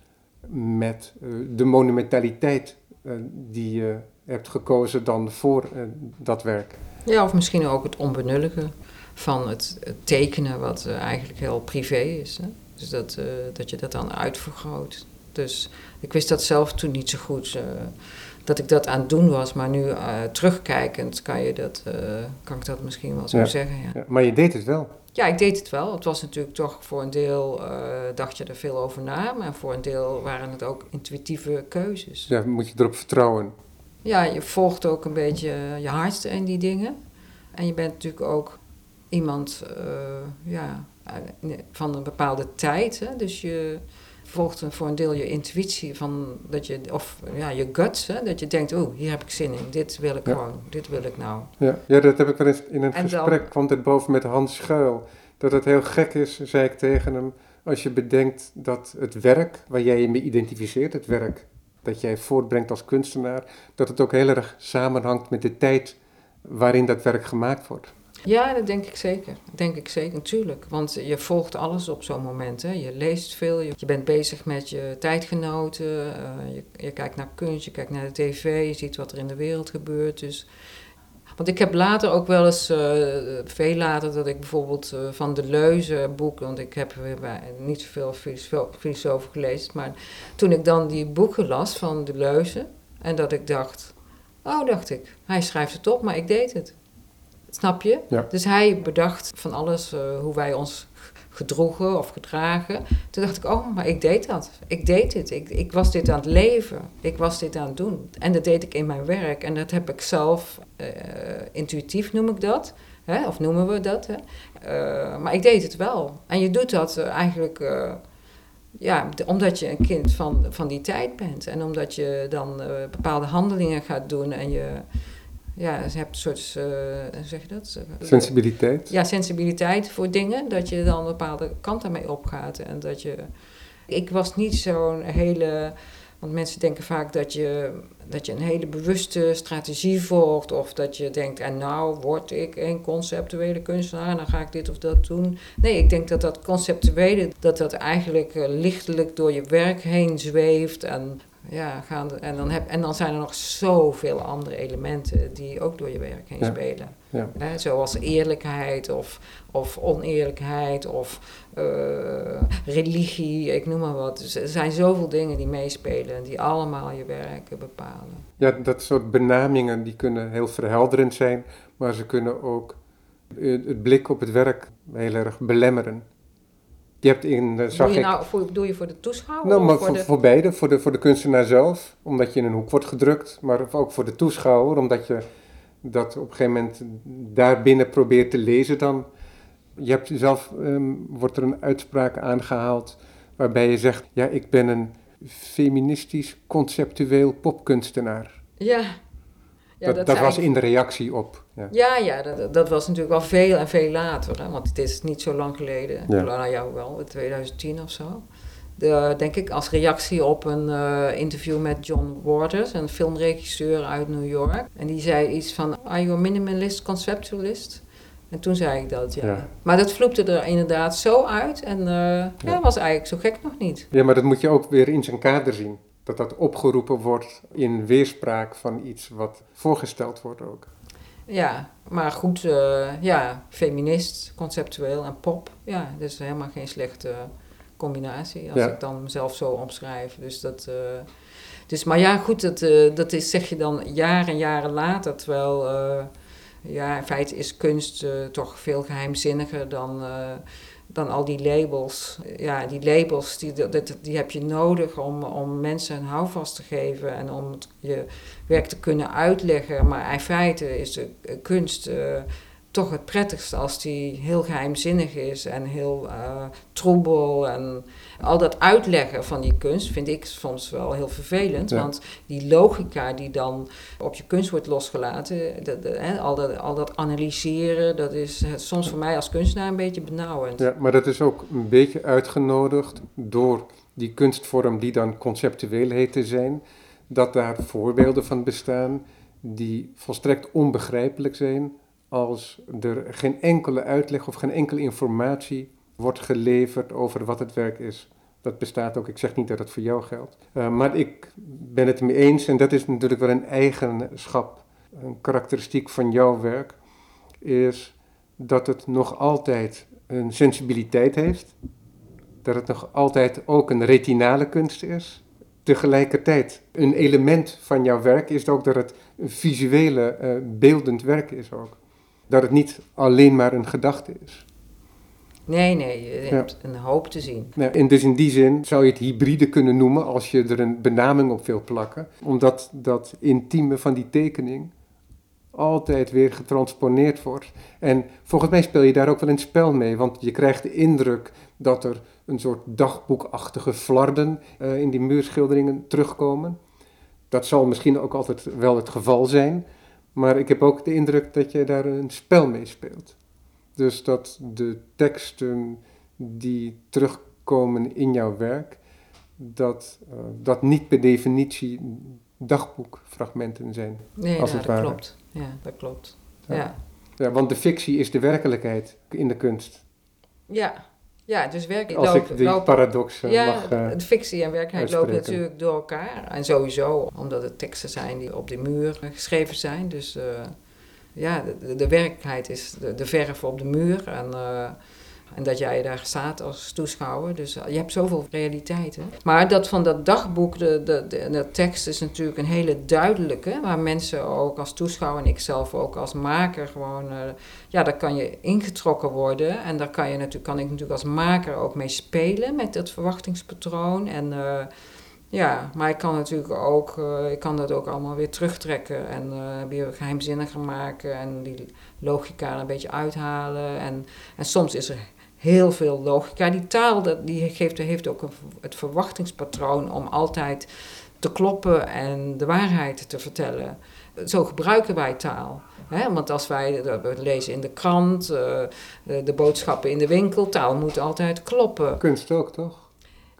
met eh, de monumentaliteit eh, die je hebt gekozen dan voor eh, dat werk. Ja, of misschien ook het onbenullige van het, het tekenen, wat eh, eigenlijk heel privé is. Hè? Dus dat, eh, dat je dat dan uitvergroot. Dus ik wist dat zelf toen niet zo goed, eh, dat ik dat aan het doen was. Maar nu terugkijkend kan, je dat, kan ik dat misschien wel zo Ja. zeggen. Ja. Ja, maar je deed het wel. ja, ik deed het wel. Het was natuurlijk toch voor een deel, dacht je er veel over na. Maar voor een deel waren het ook intuïtieve keuzes. Ja, moet je erop vertrouwen. Ja, je volgt ook een beetje je hart in die dingen. En je bent natuurlijk ook iemand eh, ja, van een bepaalde tijd. Hè? Dus je volgt voor een deel je intuïtie van dat je, of ja, je guts, hè? dat je denkt, oh, hier heb ik zin in, dit wil ik Ja. gewoon, dit wil ik nou. Ja, ja dat heb ik wel eens in een En dan- gesprek, kwam dit boven met Hans Schuil. Dat het heel gek is, zei ik tegen hem, als je bedenkt dat het werk waar jij je mee identificeert, het werk dat jij voortbrengt als kunstenaar, dat het ook heel erg samenhangt met de tijd waarin dat werk gemaakt wordt. Ja, dat denk ik zeker. Denk ik zeker, natuurlijk. Want je volgt alles op zo'n moment. Hè. Je leest veel, je, bent bezig met je tijdgenoten, eh, je, je kijkt naar kunst, je kijkt naar de tv, je ziet wat er in de wereld gebeurt. Dus... Want ik heb later ook wel eens, eh, veel later, dat ik bijvoorbeeld eh, van de Leuze boek, want ik heb niet zoveel filosofen gelezen, maar toen ik dan die boeken las van de Leuze, en dat ik dacht, oh, dacht ik, hij schrijft het op, maar ik deed het. Snap je? Ja. Dus hij bedacht van alles, eh, hoe wij ons gedroegen of gedragen. Toen dacht ik, oh, maar ik deed dat. Ik deed dit. Ik, ik was dit aan het leven. Ik was dit aan het doen. En dat deed ik in mijn werk. En dat heb ik zelf, eh, intuïtief noem ik dat. Hè? Of noemen we dat. Hè? Eh, maar ik deed het wel. En je doet dat eigenlijk... ja, omdat je een kind van, van die tijd bent. En omdat je dan bepaalde handelingen gaat doen. En je, ja, je hebt een soort, eh, zeg je dat? Sensibiliteit. ja, sensibiliteit voor dingen, dat je dan een bepaalde kant daarmee opgaat. En dat je. Ik was niet zo'n hele. Want mensen denken vaak dat je, dat je een hele bewuste strategie volgt. Of dat je denkt, en nou word ik een conceptuele kunstenaar en dan ga ik dit of dat doen. Nee, ik denk dat dat conceptuele, dat dat eigenlijk eh, lichtelijk door je werk heen zweeft. En, ja, gaande, en, dan heb, en dan zijn er nog zoveel andere elementen die ook door je werk heen Ja. spelen. Ja. Hè, zoals eerlijkheid of, of oneerlijkheid of eh, religie, ik noem maar wat. Dus er zijn zoveel dingen die meespelen en die allemaal je werk bepalen. Ja, dat soort benamingen die kunnen heel verhelderend zijn, maar ze kunnen ook eh, het blik op het werk heel erg belemmeren. Je hebt in, zag Doe je, ik, nou, voor, doe je voor de toeschouwer nou, of maar voor voor, de... voor beide, voor de, voor de kunstenaar zelf, omdat je in een hoek wordt gedrukt, maar ook voor de toeschouwer, omdat je dat op een gegeven moment daarbinnen probeert te lezen dan. Je hebt zelf, ehm, wordt er een uitspraak aangehaald waarbij je zegt, ja, ik ben een feministisch conceptueel popkunstenaar. Ja. Ja, dat, dat was in de reactie op. Ja. Ja, ja dat, dat was natuurlijk wel veel en veel later. Hè? Want het is niet zo lang geleden. Ja. Nou, jou wel, in 2010 of zo. De, denk ik als reactie op een eh, interview met John Waters, een filmregisseur uit New York. En die zei iets van, are you a minimalist, conceptualist? En toen zei ik dat, ja. Ja. Maar dat vloepte er inderdaad zo uit. En eh ja, was eigenlijk zo gek nog niet. ja, maar dat moet je ook weer in zijn kader zien. Dat dat opgeroepen wordt in weerspraak van iets wat voorgesteld wordt ook. Ja, maar goed, eh, ja, feminist, conceptueel en pop. Ja, dat is helemaal geen slechte combinatie als Ja. ik dan mezelf zo omschrijf. Dus dat, eh, dus, maar ja, goed, dat, eh, dat is, zeg je dan jaren en jaren later. Terwijl, eh, ja, in feite is kunst eh, toch veel geheimzinniger dan, eh, dan al die labels. Ja, die labels, die, dat, die heb je nodig om, om mensen een houvast te geven en om je werk te kunnen uitleggen. Maar in feite is de eh, kunst eh, toch het prettigst als die heel geheimzinnig is en heel eh, troebel. En al dat uitleggen van die kunst vind ik soms wel heel vervelend. Ja. Want die logica die dan op je kunst wordt losgelaten, dat, dat, hè, al, dat, al dat analyseren, dat is soms voor mij als kunstenaar een beetje benauwend. Ja, maar dat is ook een beetje uitgenodigd door die kunstvorm die dan conceptueel heet te zijn. Dat daar voorbeelden van bestaan die volstrekt onbegrijpelijk zijn als er geen enkele uitleg of geen enkele informatie wordt geleverd over wat het werk is. Dat bestaat ook. Ik zeg niet dat het voor jou geldt. Uh, maar ik ben het mee eens, en dat is natuurlijk wel een eigenschap, een karakteristiek van jouw werk, is dat het nog altijd een sensibiliteit heeft. Dat het nog altijd ook een retinale kunst is. Tegelijkertijd, een element van jouw werk is ook dat het een visuele, uh, beeldend werk is ook. Dat het niet alleen maar een gedachte is. Nee, nee, je hebt ja. een hoop te zien. En dus in die zin zou je het hybride kunnen noemen als je er een benaming op wil plakken. Omdat dat intieme van die tekening altijd weer getransponeerd wordt. En volgens mij speel je daar ook wel een spel mee, want je krijgt de indruk dat er een soort dagboekachtige flarden uh, in die muurschilderingen terugkomen. Dat zal misschien ook altijd wel het geval zijn, maar ik heb ook de indruk dat je daar een spel mee speelt. Dus dat de teksten die terugkomen in jouw werk, dat, uh, dat niet per definitie dagboekfragmenten zijn. Nee, als nou, het dat ware. klopt. Ja, dat klopt. Ja. Ja. Ja, want de fictie is de werkelijkheid in de kunst. Ja, ja dus werk, Als loop, ik die lopen- paradox uh, ja, mag... uh, de fictie en werkelijkheid lopen natuurlijk door elkaar. En sowieso omdat het teksten zijn die op de muur eh, geschreven zijn. Dus eh, ja, de, werkelijkheid is de, verf op de muur. En, eh, en dat jij daar staat als toeschouwer. Dus eh, je hebt zoveel realiteiten. Maar dat van dat dagboek, de, de, de, tekst is natuurlijk een hele duidelijke. Waar mensen ook als toeschouwer en ik zelf ook als maker gewoon... eh, ja, daar kan je ingetrokken worden. En daar kan, je natuurlijk, kan ik natuurlijk als maker ook mee spelen met het verwachtingspatroon. En ja, maar ik kan natuurlijk ook, eh, ik kan dat ook allemaal weer terugtrekken en eh, weer geheimzinniger maken en die logica er een beetje uithalen. En, en soms is er heel veel logica. Die taal die geeft, heeft ook een, het verwachtingspatroon om altijd te kloppen en de waarheid te vertellen. Zo gebruiken wij taal. Hè? Want als wij we lezen in de krant, uh, de boodschappen in de winkel, taal moet altijd kloppen. Kunst ook, toch?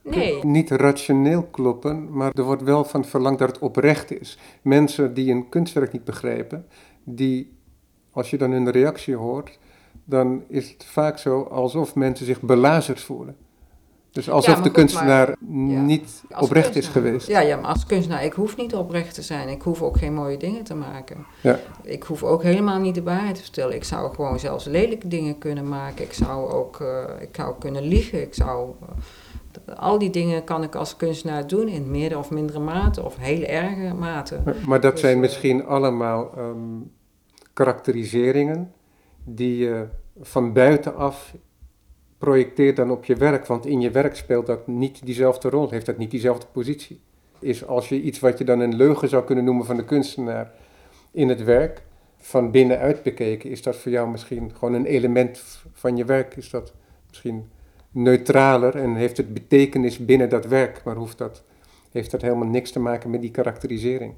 Nee. Niet rationeel kloppen, maar er wordt wel van verlangd dat het oprecht is. Mensen die een kunstwerk niet begrijpen, die, als je dan hun reactie hoort, dan is het vaak zo alsof mensen zich belazerd voelen. Dus alsof Ja, de kunstenaar ja. niet Als oprecht is geweest. Ja, ja, maar als kunstenaar, ik hoef niet oprecht te zijn. Ik hoef ook geen mooie dingen te maken. Ja. Ik hoef ook helemaal niet de waarheid te vertellen. Ik zou gewoon zelfs lelijke dingen kunnen maken. Ik zou ook, uh, ik zou kunnen liegen. Ik zou, uh, al die dingen kan ik als kunstenaar doen in meerdere of mindere mate of heel erge mate. Maar, maar dat Dus, zijn misschien allemaal um, karakteriseringen die je van buitenaf projecteert dan op je werk, want in je werk speelt dat niet diezelfde rol, heeft dat niet diezelfde positie. Is als je iets wat je dan een leugen zou kunnen noemen van de kunstenaar in het werk, van binnenuit bekeken, is dat voor jou misschien gewoon een element van je werk? Is dat misschien neutraler en heeft het betekenis binnen dat werk, maar hoeft dat, heeft dat helemaal niks te maken met die karakterisering?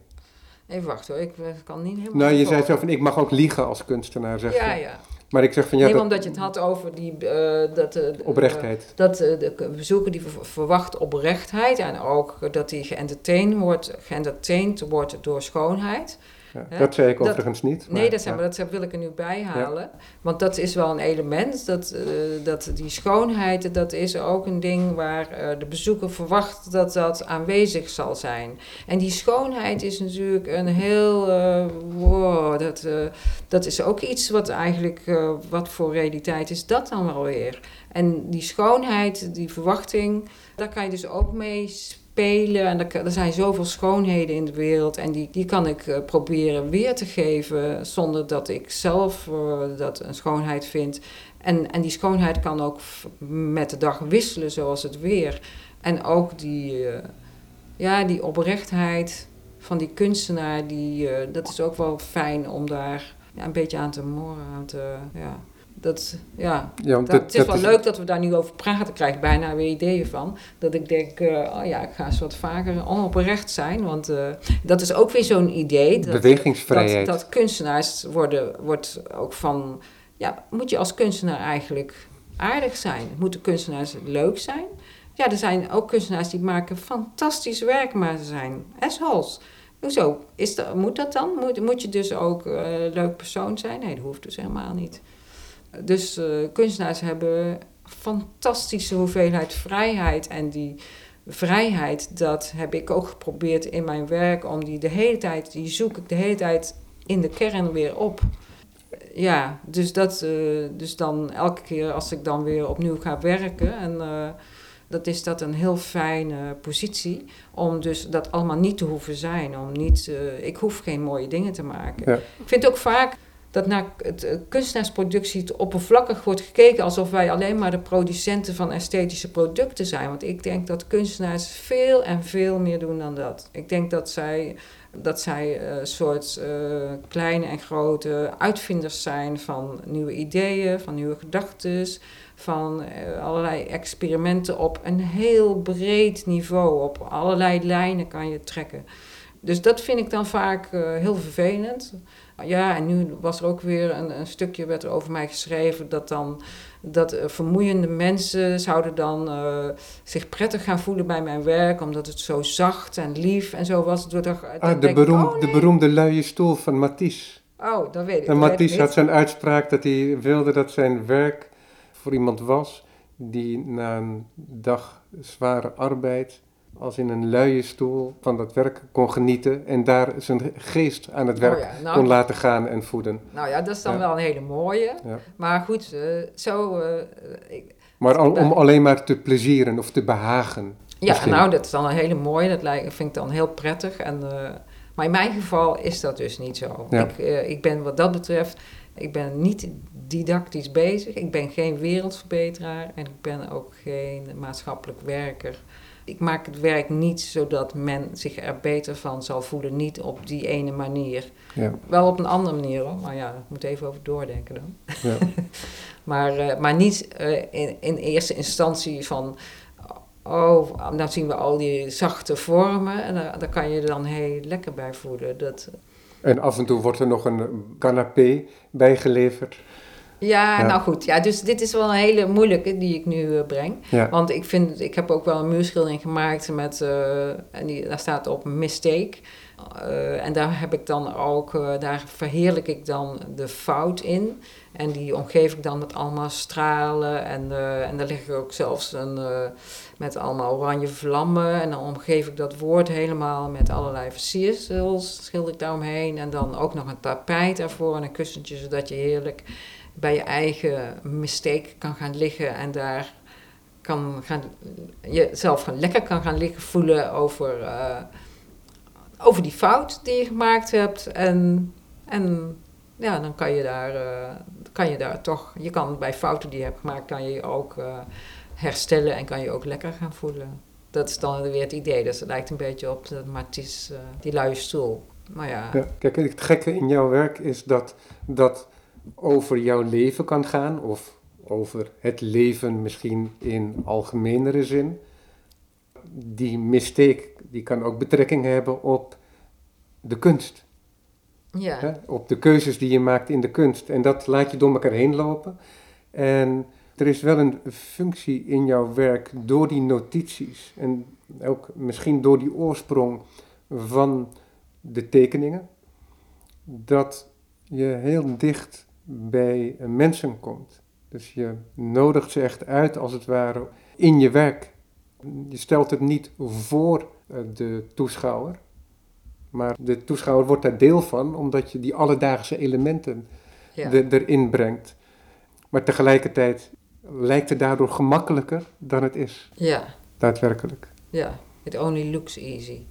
Even wachten hoor, ik eh, kan niet helemaal... Nou, je zei zo van, ik mag ook liegen als kunstenaar, zeg Ja, je. ja. Maar ik zeg van, ja, nee, dat, omdat je het had over die... eh, dat, eh, oprechtheid. dat de bezoeker die ver- verwacht oprechtheid en ook dat hij geëntertained wordt, wordt door schoonheid. Ja, dat zei ik Dat- overigens niet. Nee, dat, zijn, ja. maar dat wil ik er nu bij halen. Want dat is wel een element. Dat, eh, dat die schoonheid, dat is ook een ding waar eh, de bezoeker verwacht dat dat aanwezig zal zijn. En die schoonheid is natuurlijk een heel. eh, wow, dat, eh, dat is ook iets wat eigenlijk. eh, wat voor realiteit is dat dan wel weer? En die schoonheid, die verwachting, daar kan je dus ook mee spelen. En er, er zijn zoveel schoonheden in de wereld. En die, die kan ik eh, proberen weer te geven zonder dat ik zelf eh, dat een schoonheid vind. En, en die schoonheid kan ook met de dag wisselen, zoals het weer. En ook die, eh, ja, die oprechtheid van die kunstenaar, die, dat is ook wel fijn om daar een beetje aan te morren. Aan te, ja. Dat, ja, dat, dat- het is dat wel leuk dat we daar nu over praten. Ik krijg bijna weer ideeën van. Dat ik denk, eh, oh ja, ik ga eens wat vaker onoprecht zijn. Want eh, dat is ook weer zo'n idee. Dat, Bewegingsvrijheid. dat, dat kunstenaars worden, wordt ook van... Ja, moet je als kunstenaar eigenlijk aardig zijn? Moeten kunstenaars leuk zijn? Ja, er zijn ook kunstenaars die maken fantastisch werk, maar ze zijn assholes. Hoezo? Is dat, moet dat dan? Moet, moet je dus ook eh, een leuk persoon zijn? Nee, dat hoeft dus helemaal niet. Dus eh, kunstenaars hebben fantastische hoeveelheid vrijheid. En die vrijheid, dat heb ik ook geprobeerd in mijn werk. Om die de hele tijd, die zoek ik de hele tijd in de kern weer op. Ja, dus, dat, eh, dus dan elke keer als ik dan weer opnieuw ga werken. En eh, dat is dat een heel fijne positie. Om dus dat allemaal niet te hoeven zijn. Om niet, ik hoef geen mooie dingen te maken. Ja. Ik vind ook vaak dat naar het, eh, kunstenaarsproductie te oppervlakkig wordt gekeken alsof wij alleen maar de producenten van esthetische producten zijn. Want ik denk dat kunstenaars veel en veel meer doen dan dat. Ik denk dat zij, dat zij eh, een soort eh, kleine en grote uitvinders zijn van nieuwe ideeën, van nieuwe gedachten, van eh, allerlei experimenten op een heel breed niveau. Op allerlei lijnen kan je trekken. Dus dat vind ik dan vaak eh, heel vervelend. Ja, en nu was er ook weer een, een stukje werd er over mij geschreven dat dan dat eh, vermoeiende mensen zouden dan eh, zich prettig gaan voelen bij mijn werk, omdat het zo zacht en lief en zo was. Door Ah, de, denk ik, beroem, oh, de beroemde luie stoel van Matisse. Oh, dat weet ik. En Matisse had zijn uitspraak dat hij wilde dat zijn werk voor iemand was die na een dag zware arbeid als in een luie stoel van dat werk kon genieten en daar zijn geest aan het werk Oh ja, nou, kon laten gaan en voeden. Nou ja, dat is dan Ja. wel een hele mooie. Ja. Maar goed, eh, zo. eh, ik, Maar al- om alleen maar te plezieren of te behagen. ja, Misschien. nou, dat is dan een hele mooie. Dat lijkt, vind ik dan heel prettig. En, eh, maar in mijn geval is dat dus niet zo. Ik, ik ben wat dat betreft, ik ben niet didactisch bezig. Ik ben geen wereldverbeteraar en ik ben ook geen maatschappelijk werker. Ik maak het werk niet zodat men zich er beter van zal voelen. Niet op die ene manier. Ja, Wel op een andere manier hoor. Maar ja, ik moet even over doordenken dan. ja. Maar, eh, maar niet eh, in, in eerste instantie van... Oh, dan zien we al die zachte vormen. En daar, daar kan je je dan heel lekker bij voelen. Dat, En af en toe wordt er nog een canapé bijgeleverd. Ja, Ja. nou goed. Ja, dus dit is wel een hele moeilijke die ik nu eh, breng. Ja, Want ik vind, ik heb ook wel een muurschildering gemaakt met, eh, en die, daar staat op mistake. Eh, en daar heb ik dan ook, daar verheerlijk ik dan de fout in. En die omgeef ik dan met allemaal stralen. En, en daar leg ik ook zelfs een, met allemaal oranje vlammen. En dan omgeef ik dat woord helemaal met allerlei versiersels, schilder ik daaromheen. En dan ook nog een tapijt ervoor en een kussentje, zodat je heerlijk bij je eigen mistake kan gaan liggen en daar kan gaan, jezelf gaan lekker kan gaan liggen voelen over, eh, over die fout die je gemaakt hebt. En, en ja, dan kan je, daar, eh, kan je daar toch, je kan bij fouten die je hebt gemaakt, kan je ook eh, herstellen en kan je ook lekker gaan voelen. Dat is dan weer het idee. Dus het lijkt een beetje op de Matisse, die luie stoel. Maar ja, ja. Kijk, het gekke in jouw werk is dat dat over jouw leven kan gaan, of over het leven misschien in algemenere zin. Die mistake die kan ook betrekking hebben op de kunst. Ja. Hè? Op de keuzes die je maakt in de kunst. En dat laat je door elkaar heen lopen. En er is wel een functie in jouw werk door die notities. En ook misschien door die oorsprong van de tekeningen. Dat je heel dicht bij mensen komt. Dus je nodigt ze echt uit als het ware in je werk. Je stelt het niet voor eh, de toeschouwer, maar de toeschouwer wordt daar deel van omdat je die alledaagse elementen Ja. er- erin brengt. Maar tegelijkertijd lijkt het daardoor gemakkelijker dan het is, ja. daadwerkelijk. Ja. It only looks easy.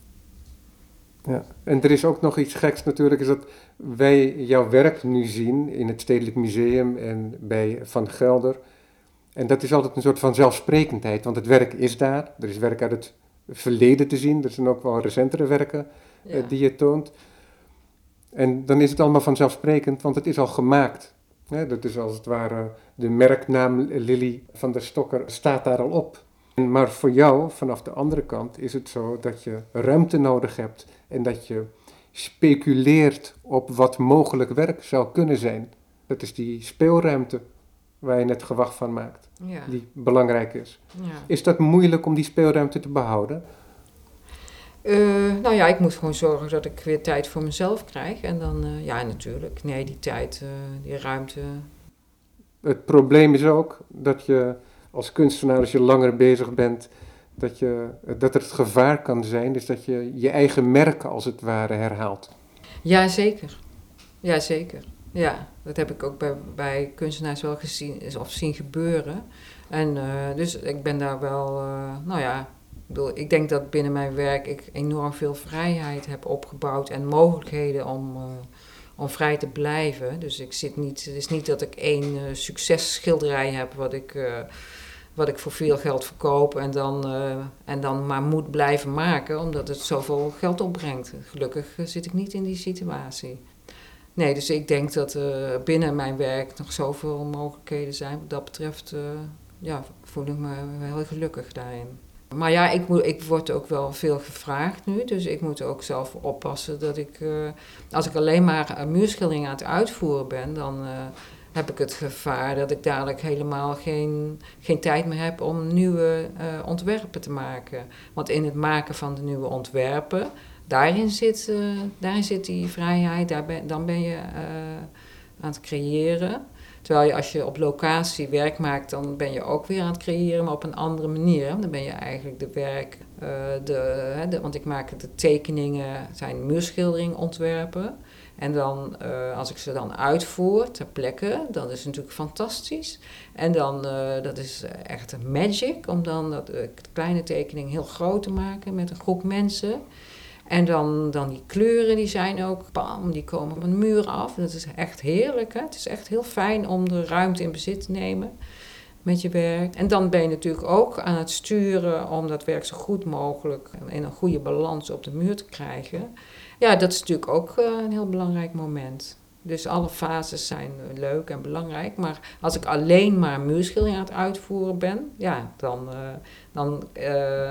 Ja. En er is ook nog iets geks natuurlijk, is dat wij jouw werk nu zien in het Stedelijk Museum en bij Van Gelder. En dat is altijd een soort van zelfsprekendheid, want het werk is daar. Er is werk uit het verleden te zien, er zijn ook wel recentere werken Ja. eh, die je toont. En dan is het allemaal vanzelfsprekend, want het is al gemaakt. Dat is als het ware de merknaam Lily van der Stokker staat daar al op. Maar voor jou, vanaf de andere kant, is het zo dat je ruimte nodig hebt en dat je speculeert op wat mogelijk werk zou kunnen zijn. Dat is die speelruimte waar je net gewacht van maakt, ja. die belangrijk is. ja. Is dat moeilijk om die speelruimte te behouden? Eh, nou ja, ik moet gewoon zorgen dat ik weer tijd voor mezelf krijg. En dan, eh, ja, natuurlijk. Nee, die tijd, eh, die ruimte. Het probleem is ook dat je als kunstenaar, als je langer bezig bent, dat, je, dat er het gevaar kan zijn, dus dat je je eigen merk als het ware herhaalt. Ja, zeker. Ja, dat heb ik ook bij, bij kunstenaars wel gezien of zien gebeuren. En eh, dus ik ben daar wel, eh, nou ja, ik, bedoel, ik denk dat binnen mijn werk ik enorm veel vrijheid heb opgebouwd en mogelijkheden om, eh, om vrij te blijven. Dus ik zit niet, het is niet dat ik één successchilderij heb wat ik, wat ik voor veel geld verkoop en dan, eh, en dan maar moet blijven maken omdat het zoveel geld opbrengt. Gelukkig eh, zit ik niet in die situatie. Nee, dus ik denk dat eh, binnen mijn werk nog zoveel mogelijkheden zijn. Wat dat betreft, ja, voel ik me heel gelukkig daarin. Maar ja, ik, moet, ik word ook wel veel gevraagd nu. Dus ik moet ook zelf oppassen dat ik... als ik alleen maar muurschildering aan het uitvoeren ben... dan heb ik het gevaar dat ik dadelijk helemaal geen, geen tijd meer heb... om nieuwe eh, ontwerpen te maken. Want in het maken van de nieuwe ontwerpen... daarin zit, eh, daarin zit die vrijheid. Daar dan ben je eh, aan het creëren... Terwijl je als je op locatie werk maakt, dan ben je ook weer aan het creëren, maar op een andere manier. Dan ben je eigenlijk de werk, de, de, want ik maak de tekeningen, zijn muurschildering ontwerpen. En dan, eh, als ik ze dan uitvoer ter plekke, dat is natuurlijk fantastisch. En dan, eh, dat is echt een magic, om dan dat, eh, kleine tekening heel groot te maken met een groep mensen. En dan, dan die kleuren, die zijn ook, die komen op een muur af. Dat is echt heerlijk, hè? Het is echt heel fijn om de ruimte in bezit te nemen met je werk. En dan ben je natuurlijk ook aan het sturen om dat werk zo goed mogelijk in een goede balans op de muur te krijgen. Ja, dat is natuurlijk ook eh, een heel belangrijk moment. Dus alle fases zijn eh, leuk en belangrijk. Maar als ik alleen maar muurschildering aan het uitvoeren ben, ja, dan. eh, dan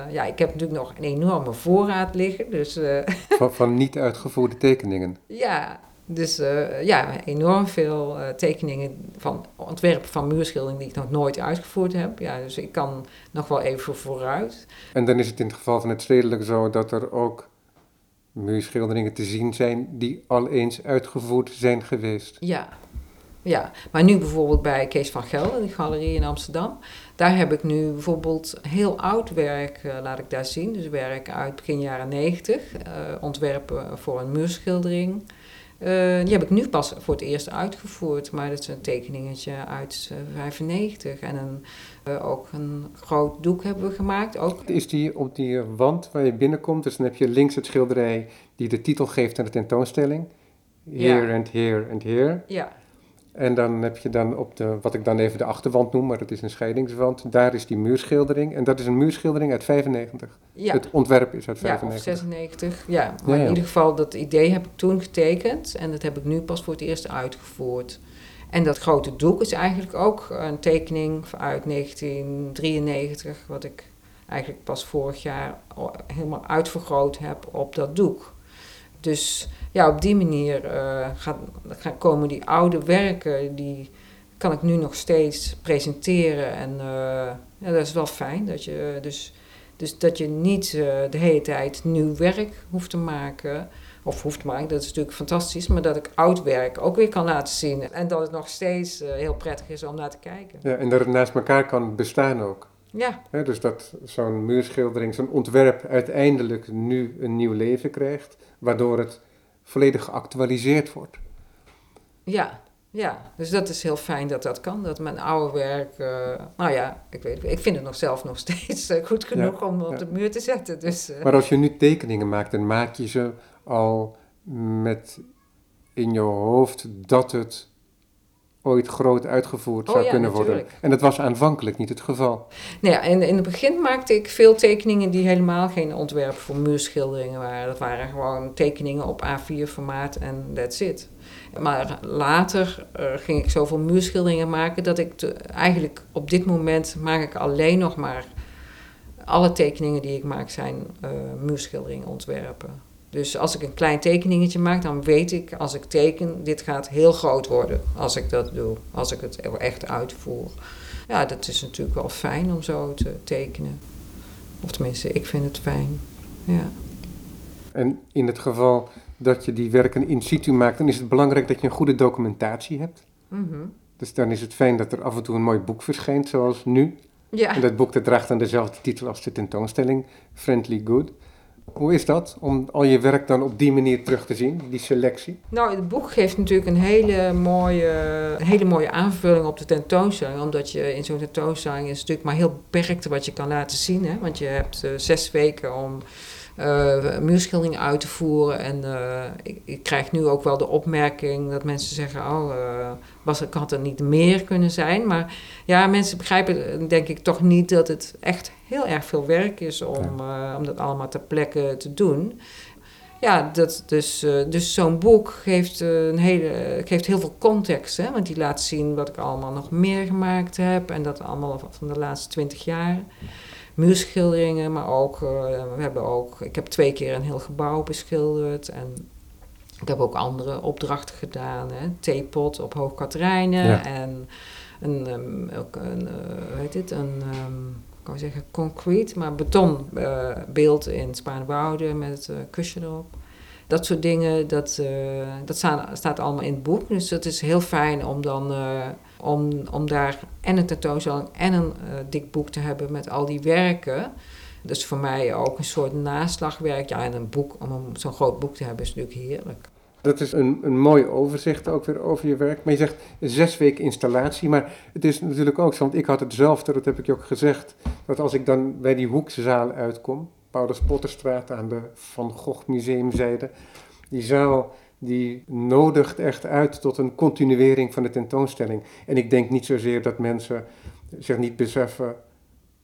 ja, ik heb natuurlijk nog een enorme voorraad liggen. Dus Van, van niet uitgevoerde tekeningen. ja, dus ja, enorm veel tekeningen van ontwerpen van muurschildering die ik nog nooit uitgevoerd heb. Ja, dus ik kan nog wel even vooruit. En dan is het in het geval van het stedelijk zo dat er ook muurschilderingen te zien zijn die al eens uitgevoerd zijn geweest. Ja. Ja, maar nu bijvoorbeeld bij Kees van Gelder, die galerie in Amsterdam. Daar heb ik nu bijvoorbeeld heel oud werk, eh, laat ik daar zien. Dus werk uit begin jaren 90, eh, ontwerpen voor een muurschildering. Eh, die heb ik nu pas voor het eerst uitgevoerd, maar dat is een tekeningetje uit eh, 95. En een, ook een groot doek hebben we gemaakt. Ook, Is die op die wand waar je binnenkomt, dus dan heb je links het schilderij die de titel geeft aan de tentoonstelling. Here Ja. and here and here. ja, En dan heb je dan op de, wat ik dan even de achterwand noem, maar dat is een scheidingswand. Daar is die muurschildering. En dat is een muurschildering uit 95. ja. Het ontwerp is uit Ja, of 95. 96. Ja, maar Ja, ja. in ieder geval dat idee heb ik toen getekend en dat heb ik nu pas voor het eerst uitgevoerd. En dat grote doek is eigenlijk ook een tekening uit 1993, wat ik eigenlijk pas vorig jaar helemaal uitvergroot heb op dat doek. Dus ja, op die manier uh, gaan, komen die oude werken, die kan ik nu nog steeds presenteren. En uh, ja, dat is wel fijn. Dat je, dus, dus dat je niet uh, de hele tijd nieuw werk hoeft te maken. Of hoeft maken, dat is natuurlijk fantastisch. Maar dat ik oud werk ook weer kan laten zien. En dat het nog steeds heel prettig is om naar te kijken. Ja, en dat het naast elkaar kan bestaan ook. Ja. dus dat zo'n muurschildering, zo'n ontwerp uiteindelijk nu een nieuw leven krijgt. Waardoor het volledig geactualiseerd wordt. Ja, ja, dus dat is heel fijn dat dat kan. Dat mijn oude werk, uh, nou ja, ik, weet, ik vind het nog zelf nog steeds uh, goed genoeg om op de muur te zetten. Dus, uh. Maar als je nu tekeningen maakt, dan maak je ze al met in je hoofd dat het ooit groot uitgevoerd oh zou ja, kunnen natuurlijk. worden. En dat was aanvankelijk niet het geval. Nou ja, in, in het begin maakte ik veel tekeningen die helemaal geen ontwerp voor muurschilderingen waren. Dat waren gewoon tekeningen op A4 formaat en that's it. Maar later uh, ging ik zoveel muurschilderingen maken dat ik te, eigenlijk op dit moment maak ik alleen nog maar alle tekeningen die ik maak zijn uh, muurschilderingen ontwerpen. Dus als ik een klein tekeningetje maak, dan weet ik als ik teken, dit gaat heel groot worden als ik dat doe, als ik het echt uitvoer. Ja, dat is natuurlijk wel fijn om zo te tekenen. Of tenminste, ik vind het fijn. Ja. En in het geval dat je die werken in situ maakt, dan is het belangrijk dat je een goede documentatie hebt. Mm -hmm. Dus dan is het fijn dat er af en toe een mooi boek verschijnt, zoals nu. Ja. En dat boek dat draagt dan dezelfde titel als de tentoonstelling, Friendly Good. Hoe is dat om al je werk dan op die manier terug te zien, die selectie? Nou, het boek geeft natuurlijk een hele mooie, hele mooie aanvulling op de tentoonstelling. Omdat je in zo'n tentoonstelling is natuurlijk maar heel beperkt wat je kan laten zien. Hè? Want je hebt uh, zes weken om uh, muurschildering uit te voeren. En uh, ik, ik, krijg nu ook wel de opmerking dat mensen zeggen: Oh, uh, was, had er niet meer kunnen zijn. Maar ja, mensen begrijpen denk ik toch niet dat het echt heel erg veel werk is om, om dat allemaal ter plekke te doen. Ja, dat, dus, dus zo'n boek geeft, een hele, geeft heel veel context. Hè? Want die laat zien wat ik allemaal nog meer gemaakt heb. En dat allemaal van de laatste twintig jaar muurschilderingen, maar ook, uh, we hebben ook, ik heb twee keer een heel gebouw beschilderd en ik heb ook andere opdrachten gedaan, hè, theepot op Hoog Katerijnen Ja. en een, um, ook een, uh, hoe heet dit, een, um, ik kan zeggen concrete, maar beton uh, beeld in Spaanwouden met het kusje erop. Dat soort dingen, dat, uh, dat staat, staat allemaal in het boek. Dus dat is heel fijn om dan uh, om, om daar en een tentoonstelling en een uh, dik boek te hebben met al die werken. Dus voor mij ook een soort naslagwerk. Ja, en een boek, om zo'n groot boek te hebben, is natuurlijk heerlijk. Dat is een, een mooi overzicht ook weer over je werk. Maar je zegt zes weken installatie. Maar het is natuurlijk ook zo, want ik had hetzelfde, dat heb ik je ook gezegd. Dat als ik dan bij die hoekzaal uitkom, Paulus Potterstraat aan de Van Gogh Museumzijde. Die zaal die nodigt echt uit tot een continuering van de tentoonstelling. En ik denk niet zozeer dat mensen zich niet beseffen,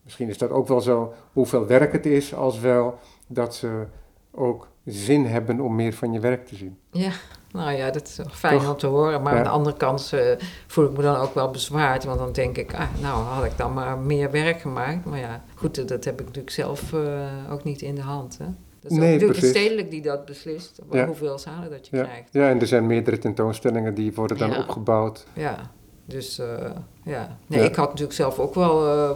misschien is dat ook wel zo, hoeveel werk het is, als wel dat ze ook zin hebben om meer van je werk te zien. Ja, nou ja, dat is fijn Toch? om te horen. Maar Ja. aan de andere kant uh, voel ik me dan ook wel bezwaard. Want dan denk ik, ah, nou had ik dan maar meer werk gemaakt. Maar ja, goed, dat heb ik natuurlijk zelf uh, ook niet in de hand. Hè? Dat is Nee, natuurlijk precies. stedelijk die dat beslist, Ja. hoeveel zalen dat je Ja. krijgt. ja, en er zijn meerdere tentoonstellingen die worden dan Ja. opgebouwd. Ja, dus uh, ja. Nee, ik had natuurlijk zelf ook wel uh,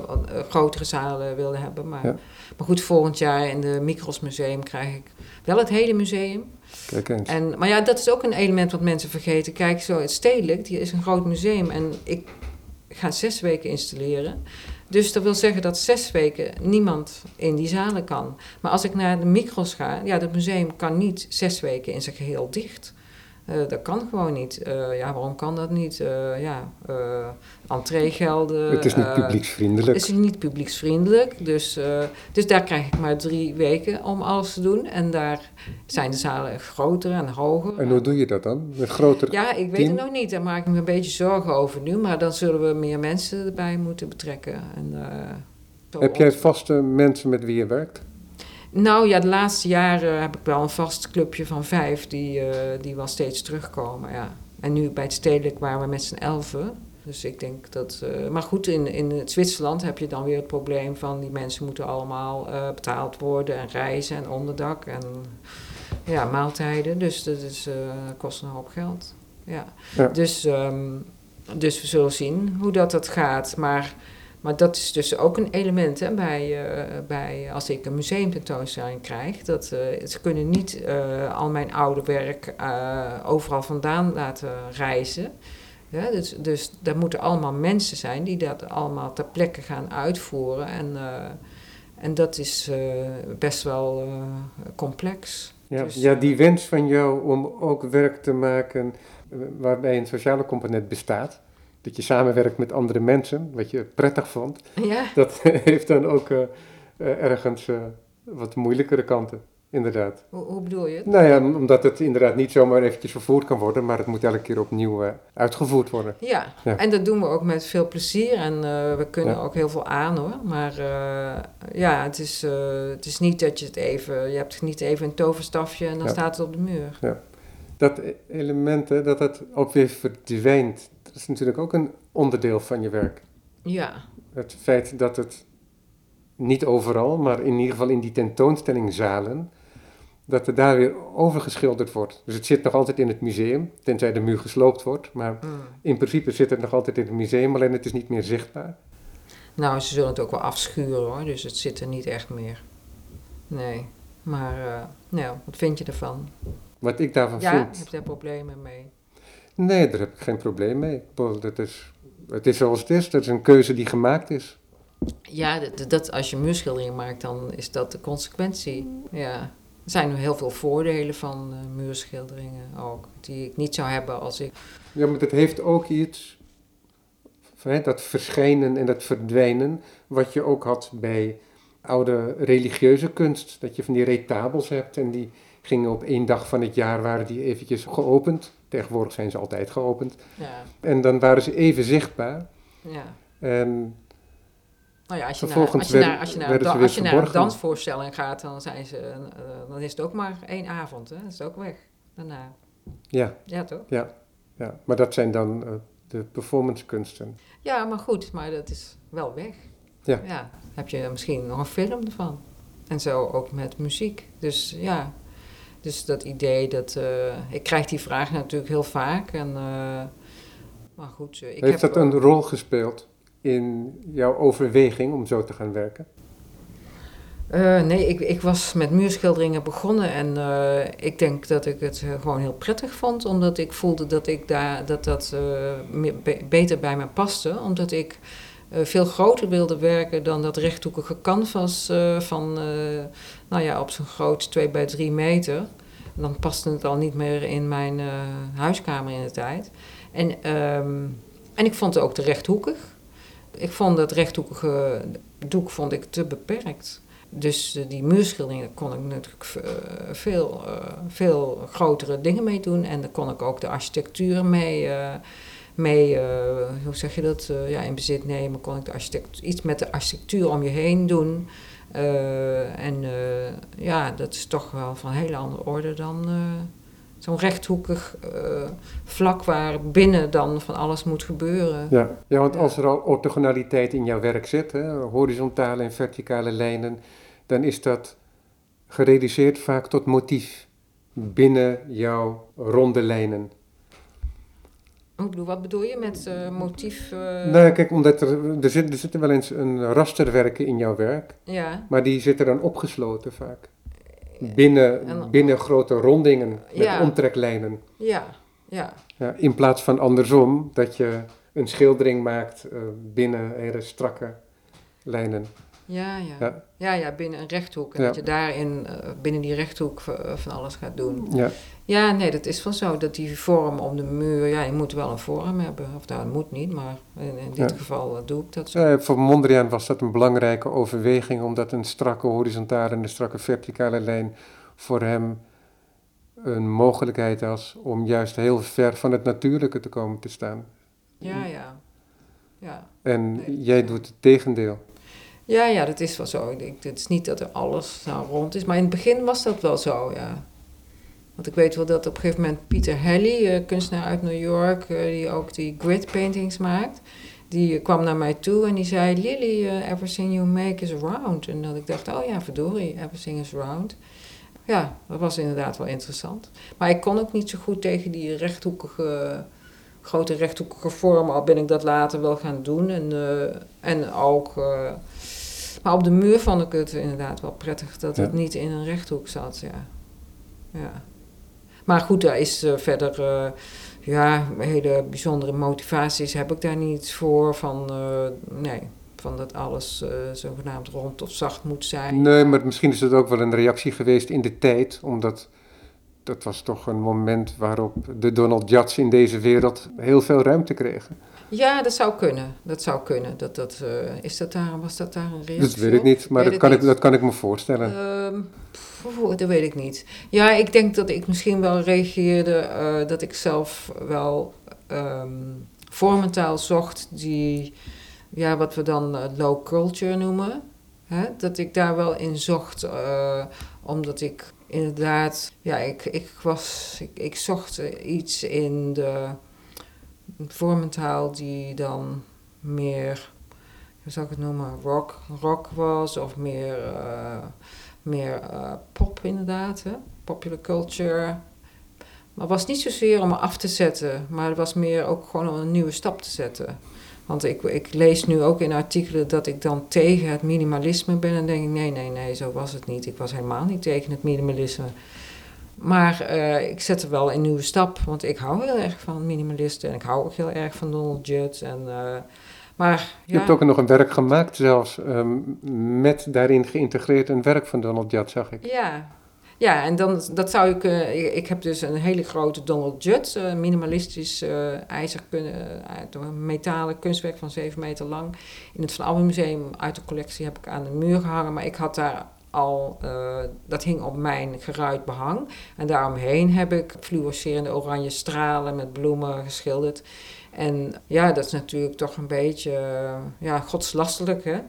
grotere zalen willen hebben. Maar, maar goed, volgend jaar in de Micros Museum krijg ik wel het hele museum. Kijk eens. En, maar ja, dat is ook een element wat mensen vergeten. Kijk, zo het stedelijk, die is een groot museum. En ik ga zes weken installeren. Dus dat wil zeggen dat zes weken niemand in die zalen kan. Maar als ik naar de micros ga, ja, dat museum kan niet zes weken in zijn geheel dicht. Uh, dat kan gewoon niet. Uh, ja, waarom kan dat niet? Uh, ja, entreegelden. het is niet eh, publieksvriendelijk. Het is niet publieksvriendelijk. Dus, dus daar krijg ik maar drie weken om alles te doen. En daar zijn de zalen groter en hoger. En hoe doe je dat dan? Met groter Ja, ik weet het nog niet. Daar maak ik me een beetje zorgen over nu. Maar dan zullen we meer mensen erbij moeten betrekken. En, Heb jij vaste mensen met wie je werkt? Nou ja, de laatste jaren heb ik wel een vast clubje van vijf die, uh, die wel steeds terugkomen. Ja. En nu bij het stedelijk waren we met z'n elfen. Dus ik denk dat. Uh, maar goed, in, in het Zwitserland heb je dan weer het probleem van die mensen moeten allemaal uh, betaald worden en reizen en onderdak. En ja, maaltijden. Dus dat is, eh, kost een hoop geld. Ja. Ja. Dus, ehm, dus we zullen zien hoe dat, dat gaat. Maar, maar dat is dus ook een element hè, bij, eh, bij als ik een museumtentoonstelling krijg. Dat, eh, ze kunnen niet eh, al mijn oude werk overal vandaan laten reizen. Ja, dus, dus daar moeten allemaal mensen zijn die dat allemaal ter plekke gaan uitvoeren. En, en dat is best wel complex. Ja, Dus, ja, die wens van jou om ook werk te maken waarbij een sociale component bestaat, dat je samenwerkt met andere mensen, wat je prettig vond, Ja, dat heeft dan ook eh, eh, ergens eh, wat moeilijkere kanten, inderdaad. hoe, hoe bedoel je het? Nou ja, omdat het inderdaad niet zomaar eventjes vervoerd kan worden, maar het moet elke keer opnieuw uitgevoerd worden. Ja. Ja. en dat doen we ook met veel plezier en we kunnen Ja. ook heel veel aan hoor. Maar ja, het is, het is niet dat je het even, je hebt niet even een toverstafje en dan Ja. staat het op de muur. Dat e- element, hè, dat het ook weer verdwijnt, dat is natuurlijk ook een onderdeel van je werk. Ja, Het feit dat het niet overal, maar in ieder geval in die tentoonstellingzalen, dat er daar weer overgeschilderd wordt. Dus het zit nog altijd in het museum, tenzij de muur gesloopt wordt. Maar Mm. in principe zit het nog altijd in het museum, alleen het is niet meer zichtbaar. nou ze zullen het ook wel afschuren hoor, dus het zit er niet echt meer. Nee, maar eh, nou, wat vind je ervan? Wat ik daarvan Ja, heb vind. je daar problemen mee? Nee, daar heb ik geen probleem mee. Dat is, het is zoals het is, dat is een keuze die gemaakt is. Ja, dat, dat, als je muurschilderingen maakt, dan is dat de consequentie. Ja. Er zijn heel veel voordelen van eh, muurschilderingen ook, die ik niet zou hebben als ik... Ja, maar het heeft ook iets, hè, dat verschijnen en dat verdwijnen, wat je ook had bij oude religieuze kunst. Dat je van die retabels hebt en die gingen op één dag van het jaar, waren die eventjes geopend. Tegenwoordig zijn ze altijd geopend. Ja, En dan waren ze even zichtbaar. ja. En Nou ja, als je, naar, Vervolgens als je, werden- naar, als je, naar, als je naar een dansvoorstelling gaat, dan, zijn ze, eh, dan is het ook maar één avond. Hè? Dat is ook weg daarna. ja, Ja, toch? ja, ja, maar dat zijn dan eh, de performancekunsten. Ja, maar goed, maar dat is wel weg. Ja. Heb je misschien nog een film ervan? En zo ook met muziek. Dus ja, dus dat idee dat... eh, ik krijg die vraag natuurlijk heel vaak. En, eh, maar goed, eh, ik Heeft heb... dat een rol gespeeld in jouw overweging om zo te gaan werken? Nee, ik, ik was met muurschilderingen begonnen en ik denk dat ik het gewoon heel prettig vond, omdat ik voelde dat ik daar, dat, dat beter bij me paste, omdat ik veel groter wilde werken dan dat rechthoekige canvas eh, van, eh, nou ja, op zo'n groot 2 bij 3 meter. Dan paste het al niet meer in mijn eh, huiskamer in de tijd. En, ehm, en ik vond het ook te rechthoekig. Ik vond dat rechthoekige doek vond ik te beperkt. Dus eh, die muurschilderingen kon ik natuurlijk eh, veel, eh, veel grotere dingen mee doen. En daar kon ik ook de architectuur mee, eh, mee eh, hoe zeg je dat, eh, ja, in bezit nemen. Kon ik de architect, iets met de architectuur om je heen doen. Eh, en ja, dat is toch wel van een hele andere orde dan zo'n rechthoekig vlak waar binnen dan van alles moet gebeuren. Ja, ja want als er al orthogonaliteit in jouw werk zit, hè, horizontale en verticale lijnen, dan is dat gereduceerd vaak tot motief binnen jouw ronde lijnen. Bedoel- Wat bedoel je met eh, motief? eh, Nou, kijk, omdat er, er, zit, er zitten wel eens een rasterwerken in jouw werk, Ja, maar die zitten dan opgesloten vaak. Binnen, En- binnen grote rondingen met Ja. omtreklijnen. ja, ja. Ja, in plaats van andersom, dat je een schildering maakt eh, binnen hele strakke lijnen. Ja, ja. Ja. Ja, ja, binnen een rechthoek. En Ja. dat je daarin, eh, binnen die rechthoek eh, van alles gaat doen. Ja, Ja, nee, dat is wel zo. Dat die vorm om de muur, ja, je moet wel een vorm hebben. Of dat moet niet, maar in, in dit Ja. geval eh, doe ik dat zo. Voor Mondriaan was dat een belangrijke overweging, omdat een strakke horizontale en een strakke verticale lijn voor hem een mogelijkheid was om juist heel ver van het natuurlijke te komen te staan. Ja, ja. Ja. En Nee. jij doet het tegendeel. Ja, ja, dat is wel zo. Ik denk, het is niet dat er alles nou rond is, maar in het begin was dat wel zo, ja. Want ik weet wel dat op een gegeven moment Pieter Halley, eh, kunstenaar uit New York, eh, die ook die grid paintings maakt, die kwam naar mij toe en die zei, Lily, eh, everything you make is round. En dat ik dacht, oh ja, verdorie, everything is round. ja, dat was inderdaad wel interessant. Maar ik kon ook niet zo goed tegen die rechthoekige, grote rechthoekige vormen, al ben ik dat later wel gaan doen. En, en ook, maar op de muur vond ik het inderdaad wel prettig dat het niet in een rechthoek zat, ja. ja. Maar goed, daar is uh, verder, ja, hele bijzondere motivaties heb ik daar niet voor. Van, nee, van dat alles uh, zogenaamd rond of zacht moet zijn. Nee, maar misschien is het ook wel een reactie geweest in de tijd, omdat dat was toch een moment waarop de Donald Jats in deze wereld heel veel ruimte kregen. Ja, dat zou kunnen. Dat zou kunnen. Dat, dat, uh, is dat daar, was dat daar een reactie? Dat weet ik niet, maar dat kan, Ik, dat kan ik me voorstellen. Um, dat weet ik niet. Ja, ik denk dat ik misschien wel reageerde uh, dat ik zelf wel um, vormentaal zocht die ja, wat we dan uh, low culture noemen. Hè? Dat ik daar wel in zocht, omdat ik inderdaad, ja, ik, ik was, ik, ik zocht iets in de vormentaal die dan meer, hoe zou ik het noemen, rock, rock was of meer, uh, meer pop inderdaad, popular culture. Maar het was niet zozeer om af te zetten, maar het was meer ook gewoon om een nieuwe stap te zetten. Want ik, ik lees nu ook in artikelen dat ik dan tegen het minimalisme ben. En denk ik, nee, nee, nee, zo was het niet. Ik was helemaal niet tegen het minimalisme. Maar uh, ik zet er wel een nieuwe stap, want ik hou heel erg van minimalisten. En ik hou ook heel erg van Donald Judd. En, uh, maar, ja. Je hebt ook nog een werk gemaakt zelfs, um, met daarin geïntegreerd een werk van Donald Judd, zag ik. Ja, ja, en dan, dat zou ik, uh, ik... heb dus een hele grote Donald Judd, minimalistisch ijzer, metalen kunstwerk van 7 meter lang. In het Van Abbe Museum uit de collectie heb ik aan de muur gehangen. Maar ik had daar al, dat hing op mijn geruit behang. En daaromheen heb ik fluorescerende oranje stralen met bloemen geschilderd. En ja, dat is natuurlijk toch een beetje ja, godslastelijk, hè.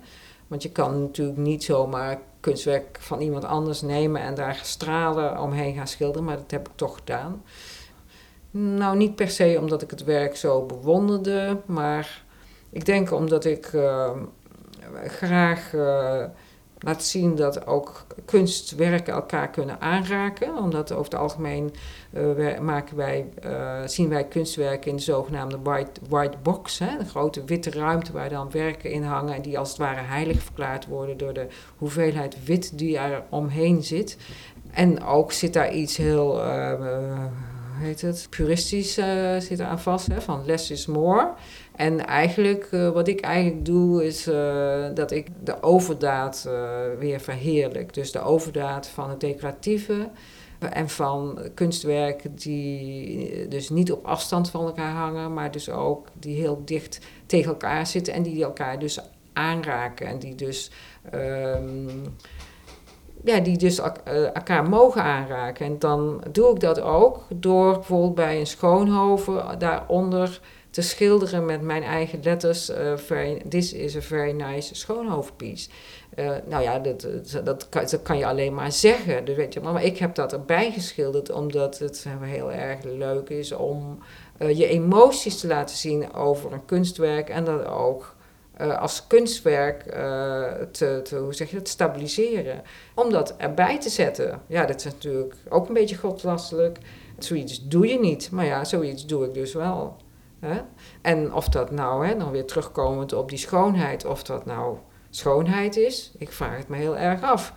Want je kan natuurlijk niet zomaar kunstwerk van iemand anders nemen en daar stralen omheen gaan schilderen, maar dat heb ik toch gedaan. Nou, niet per se omdat ik het werk zo bewonderde, maar ik denk omdat ik uh, graag laat zien dat ook kunstwerken elkaar kunnen aanraken. Omdat over het algemeen uh, maken wij, uh, zien wij kunstwerken in de zogenaamde white, white box. Hè, de grote witte ruimte waar dan werken in hangen. En die als het ware heilig verklaard worden door de hoeveelheid wit die er omheen zit. En ook zit daar iets heel, uh, heet het, puristisch zit aan vast, hè, van less is more. En eigenlijk, uh, wat ik eigenlijk doe, is uh, dat ik de overdaad uh, weer verheerlijk. Dus de overdaad van het decoratieve en van kunstwerken die dus niet op afstand van elkaar hangen, maar dus ook die heel dicht tegen elkaar zitten en die elkaar dus aanraken. En die dus, um, ja, die dus elkaar mogen aanraken. En dan doe ik dat ook door bijvoorbeeld bij een schoonhoven daaronder te schilderen met mijn eigen letters. Very, this is a very nice schoonhoofdpiece. Uh, nou ja, dat, dat, kan, je alleen maar zeggen. Dus weet je, maar, ik heb dat erbij geschilderd omdat het heel erg leuk is om je emoties te laten zien over een kunstwerk. En dat ook als kunstwerk te, te, hoe zeg je dat, stabiliseren. Om dat erbij te zetten. Ja, dat is natuurlijk ook een beetje godlastelijk. Zoiets doe je niet. Maar ja, zoiets doe ik dus wel. Hè? En of dat nou, hè, dan weer terugkomend op die schoonheid, of dat nou schoonheid is, ik vraag het me heel erg af.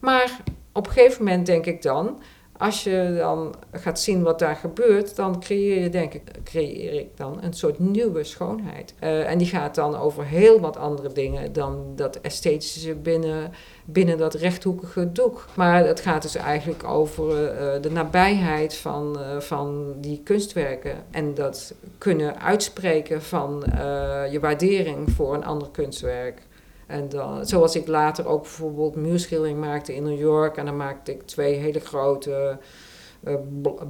Maar op een gegeven moment denk ik dan, als je dan gaat zien wat daar gebeurt, dan creëer je, denk ik, creëer ik dan een soort nieuwe schoonheid. Uh, en die gaat dan over heel wat andere dingen dan dat esthetische binnen, binnen dat rechthoekige doek. Maar het gaat dus eigenlijk over uh, de nabijheid van, uh, van die kunstwerken. En dat kunnen uitspreken van je waardering voor een ander kunstwerk. En dan, zoals ik later ook bijvoorbeeld muurschildering maakte in New York. En dan maakte ik twee hele grote uh,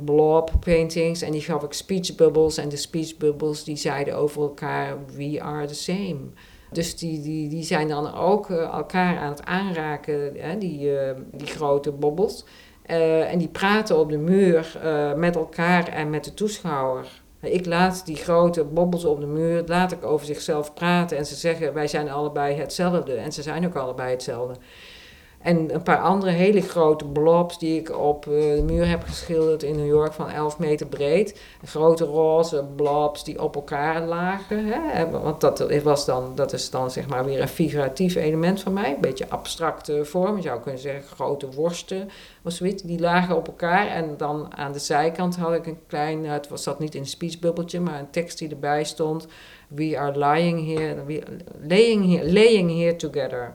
blob paintings. En die gaf ik speech bubbles. En de speech bubbles die zeiden over elkaar, we are the same. Dus die, die, die zijn dan ook uh, elkaar aan het aanraken, hè, die, uh, die grote bobbels. en die praten op de muur met elkaar en met de toeschouwer. Ik laat die grote bobbels op de muur, laat ik over zichzelf praten en ze zeggen wij zijn allebei hetzelfde. En ze zijn ook allebei hetzelfde. En een paar andere hele grote blobs die ik op eh, de muur heb geschilderd in New York van 11 meter breed. Grote roze blobs die op elkaar lagen. Hè? Want dat, was dan, dat is dan zeg maar weer een figuratief element van mij. Een beetje abstracte vorm. Je zou kunnen zeggen grote worsten of zoiets. Die lagen op elkaar. En dan aan de zijkant had ik een klein, het was dat niet in een speechbubbeltje, maar een tekst die erbij stond. We are lying here, we, laying here, laying here together.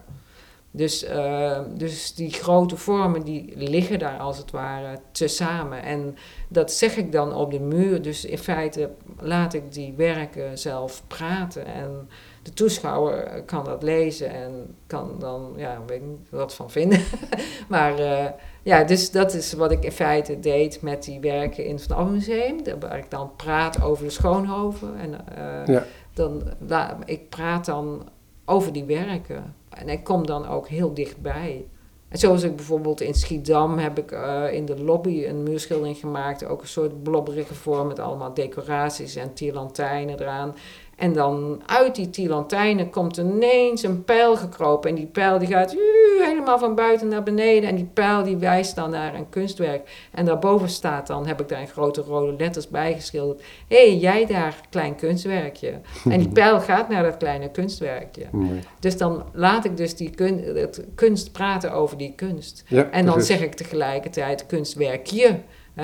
Dus, uh, dus die grote vormen die liggen daar als het ware tezamen. En dat zeg ik dan op de muur. Dus in feite laat ik die werken zelf praten. En de toeschouwer kan dat lezen en kan dan, ja, weet ik niet wat van vinden. maar uh, ja, dus dat is wat ik in feite deed met die werken in het Museum. Waar ik dan praat over de Schoonhoven. En uh, ja. dan, ik praat dan over die werken. En ik kom dan ook heel dichtbij. En zoals ik bijvoorbeeld in Schiedam heb ik uh, in de lobby een muurschildering gemaakt. Ook een soort blobberige vorm met allemaal decoraties en tierlantijnen eraan. En dan uit die tilantijnen komt ineens een pijl gekropen. En die pijl die gaat helemaal van buiten naar beneden. En die pijl die wijst dan naar een kunstwerk. En daarboven staat dan, heb ik daar in grote rode letters bij geschilderd. Hé, hey, jij daar, klein kunstwerkje. En die pijl gaat naar dat kleine kunstwerkje. Dus dan laat ik dus die kunst praten over die kunst. en dan zeg ik tegelijkertijd kunstwerkje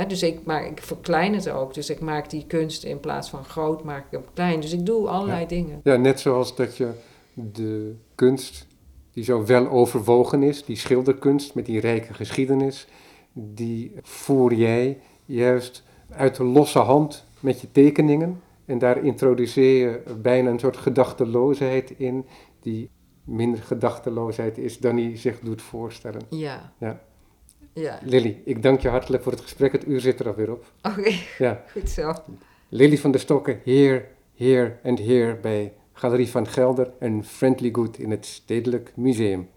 dus ik, maar ik verklein het ook. Dus ik maak die kunst in plaats van groot, maak ik hem klein. Dus ik doe allerlei dingen. Ja, net zoals dat je de kunst die zo wel overwogen is, die schilderkunst met die rijke geschiedenis, die voer jij juist uit de losse hand met je tekeningen. En daar introduceer je bijna een soort gedachteloosheid in, die minder gedachteloosheid is dan hij zich doet voorstellen. Ja. ja. Ja. Lily, ik dank je hartelijk voor het gesprek. Het uur zit er alweer op. Oké, ja. goed zo. Lily van der Stokken, heer, heer en heer bij Galerie van Gelder en Friendly Good in het Stedelijk Museum.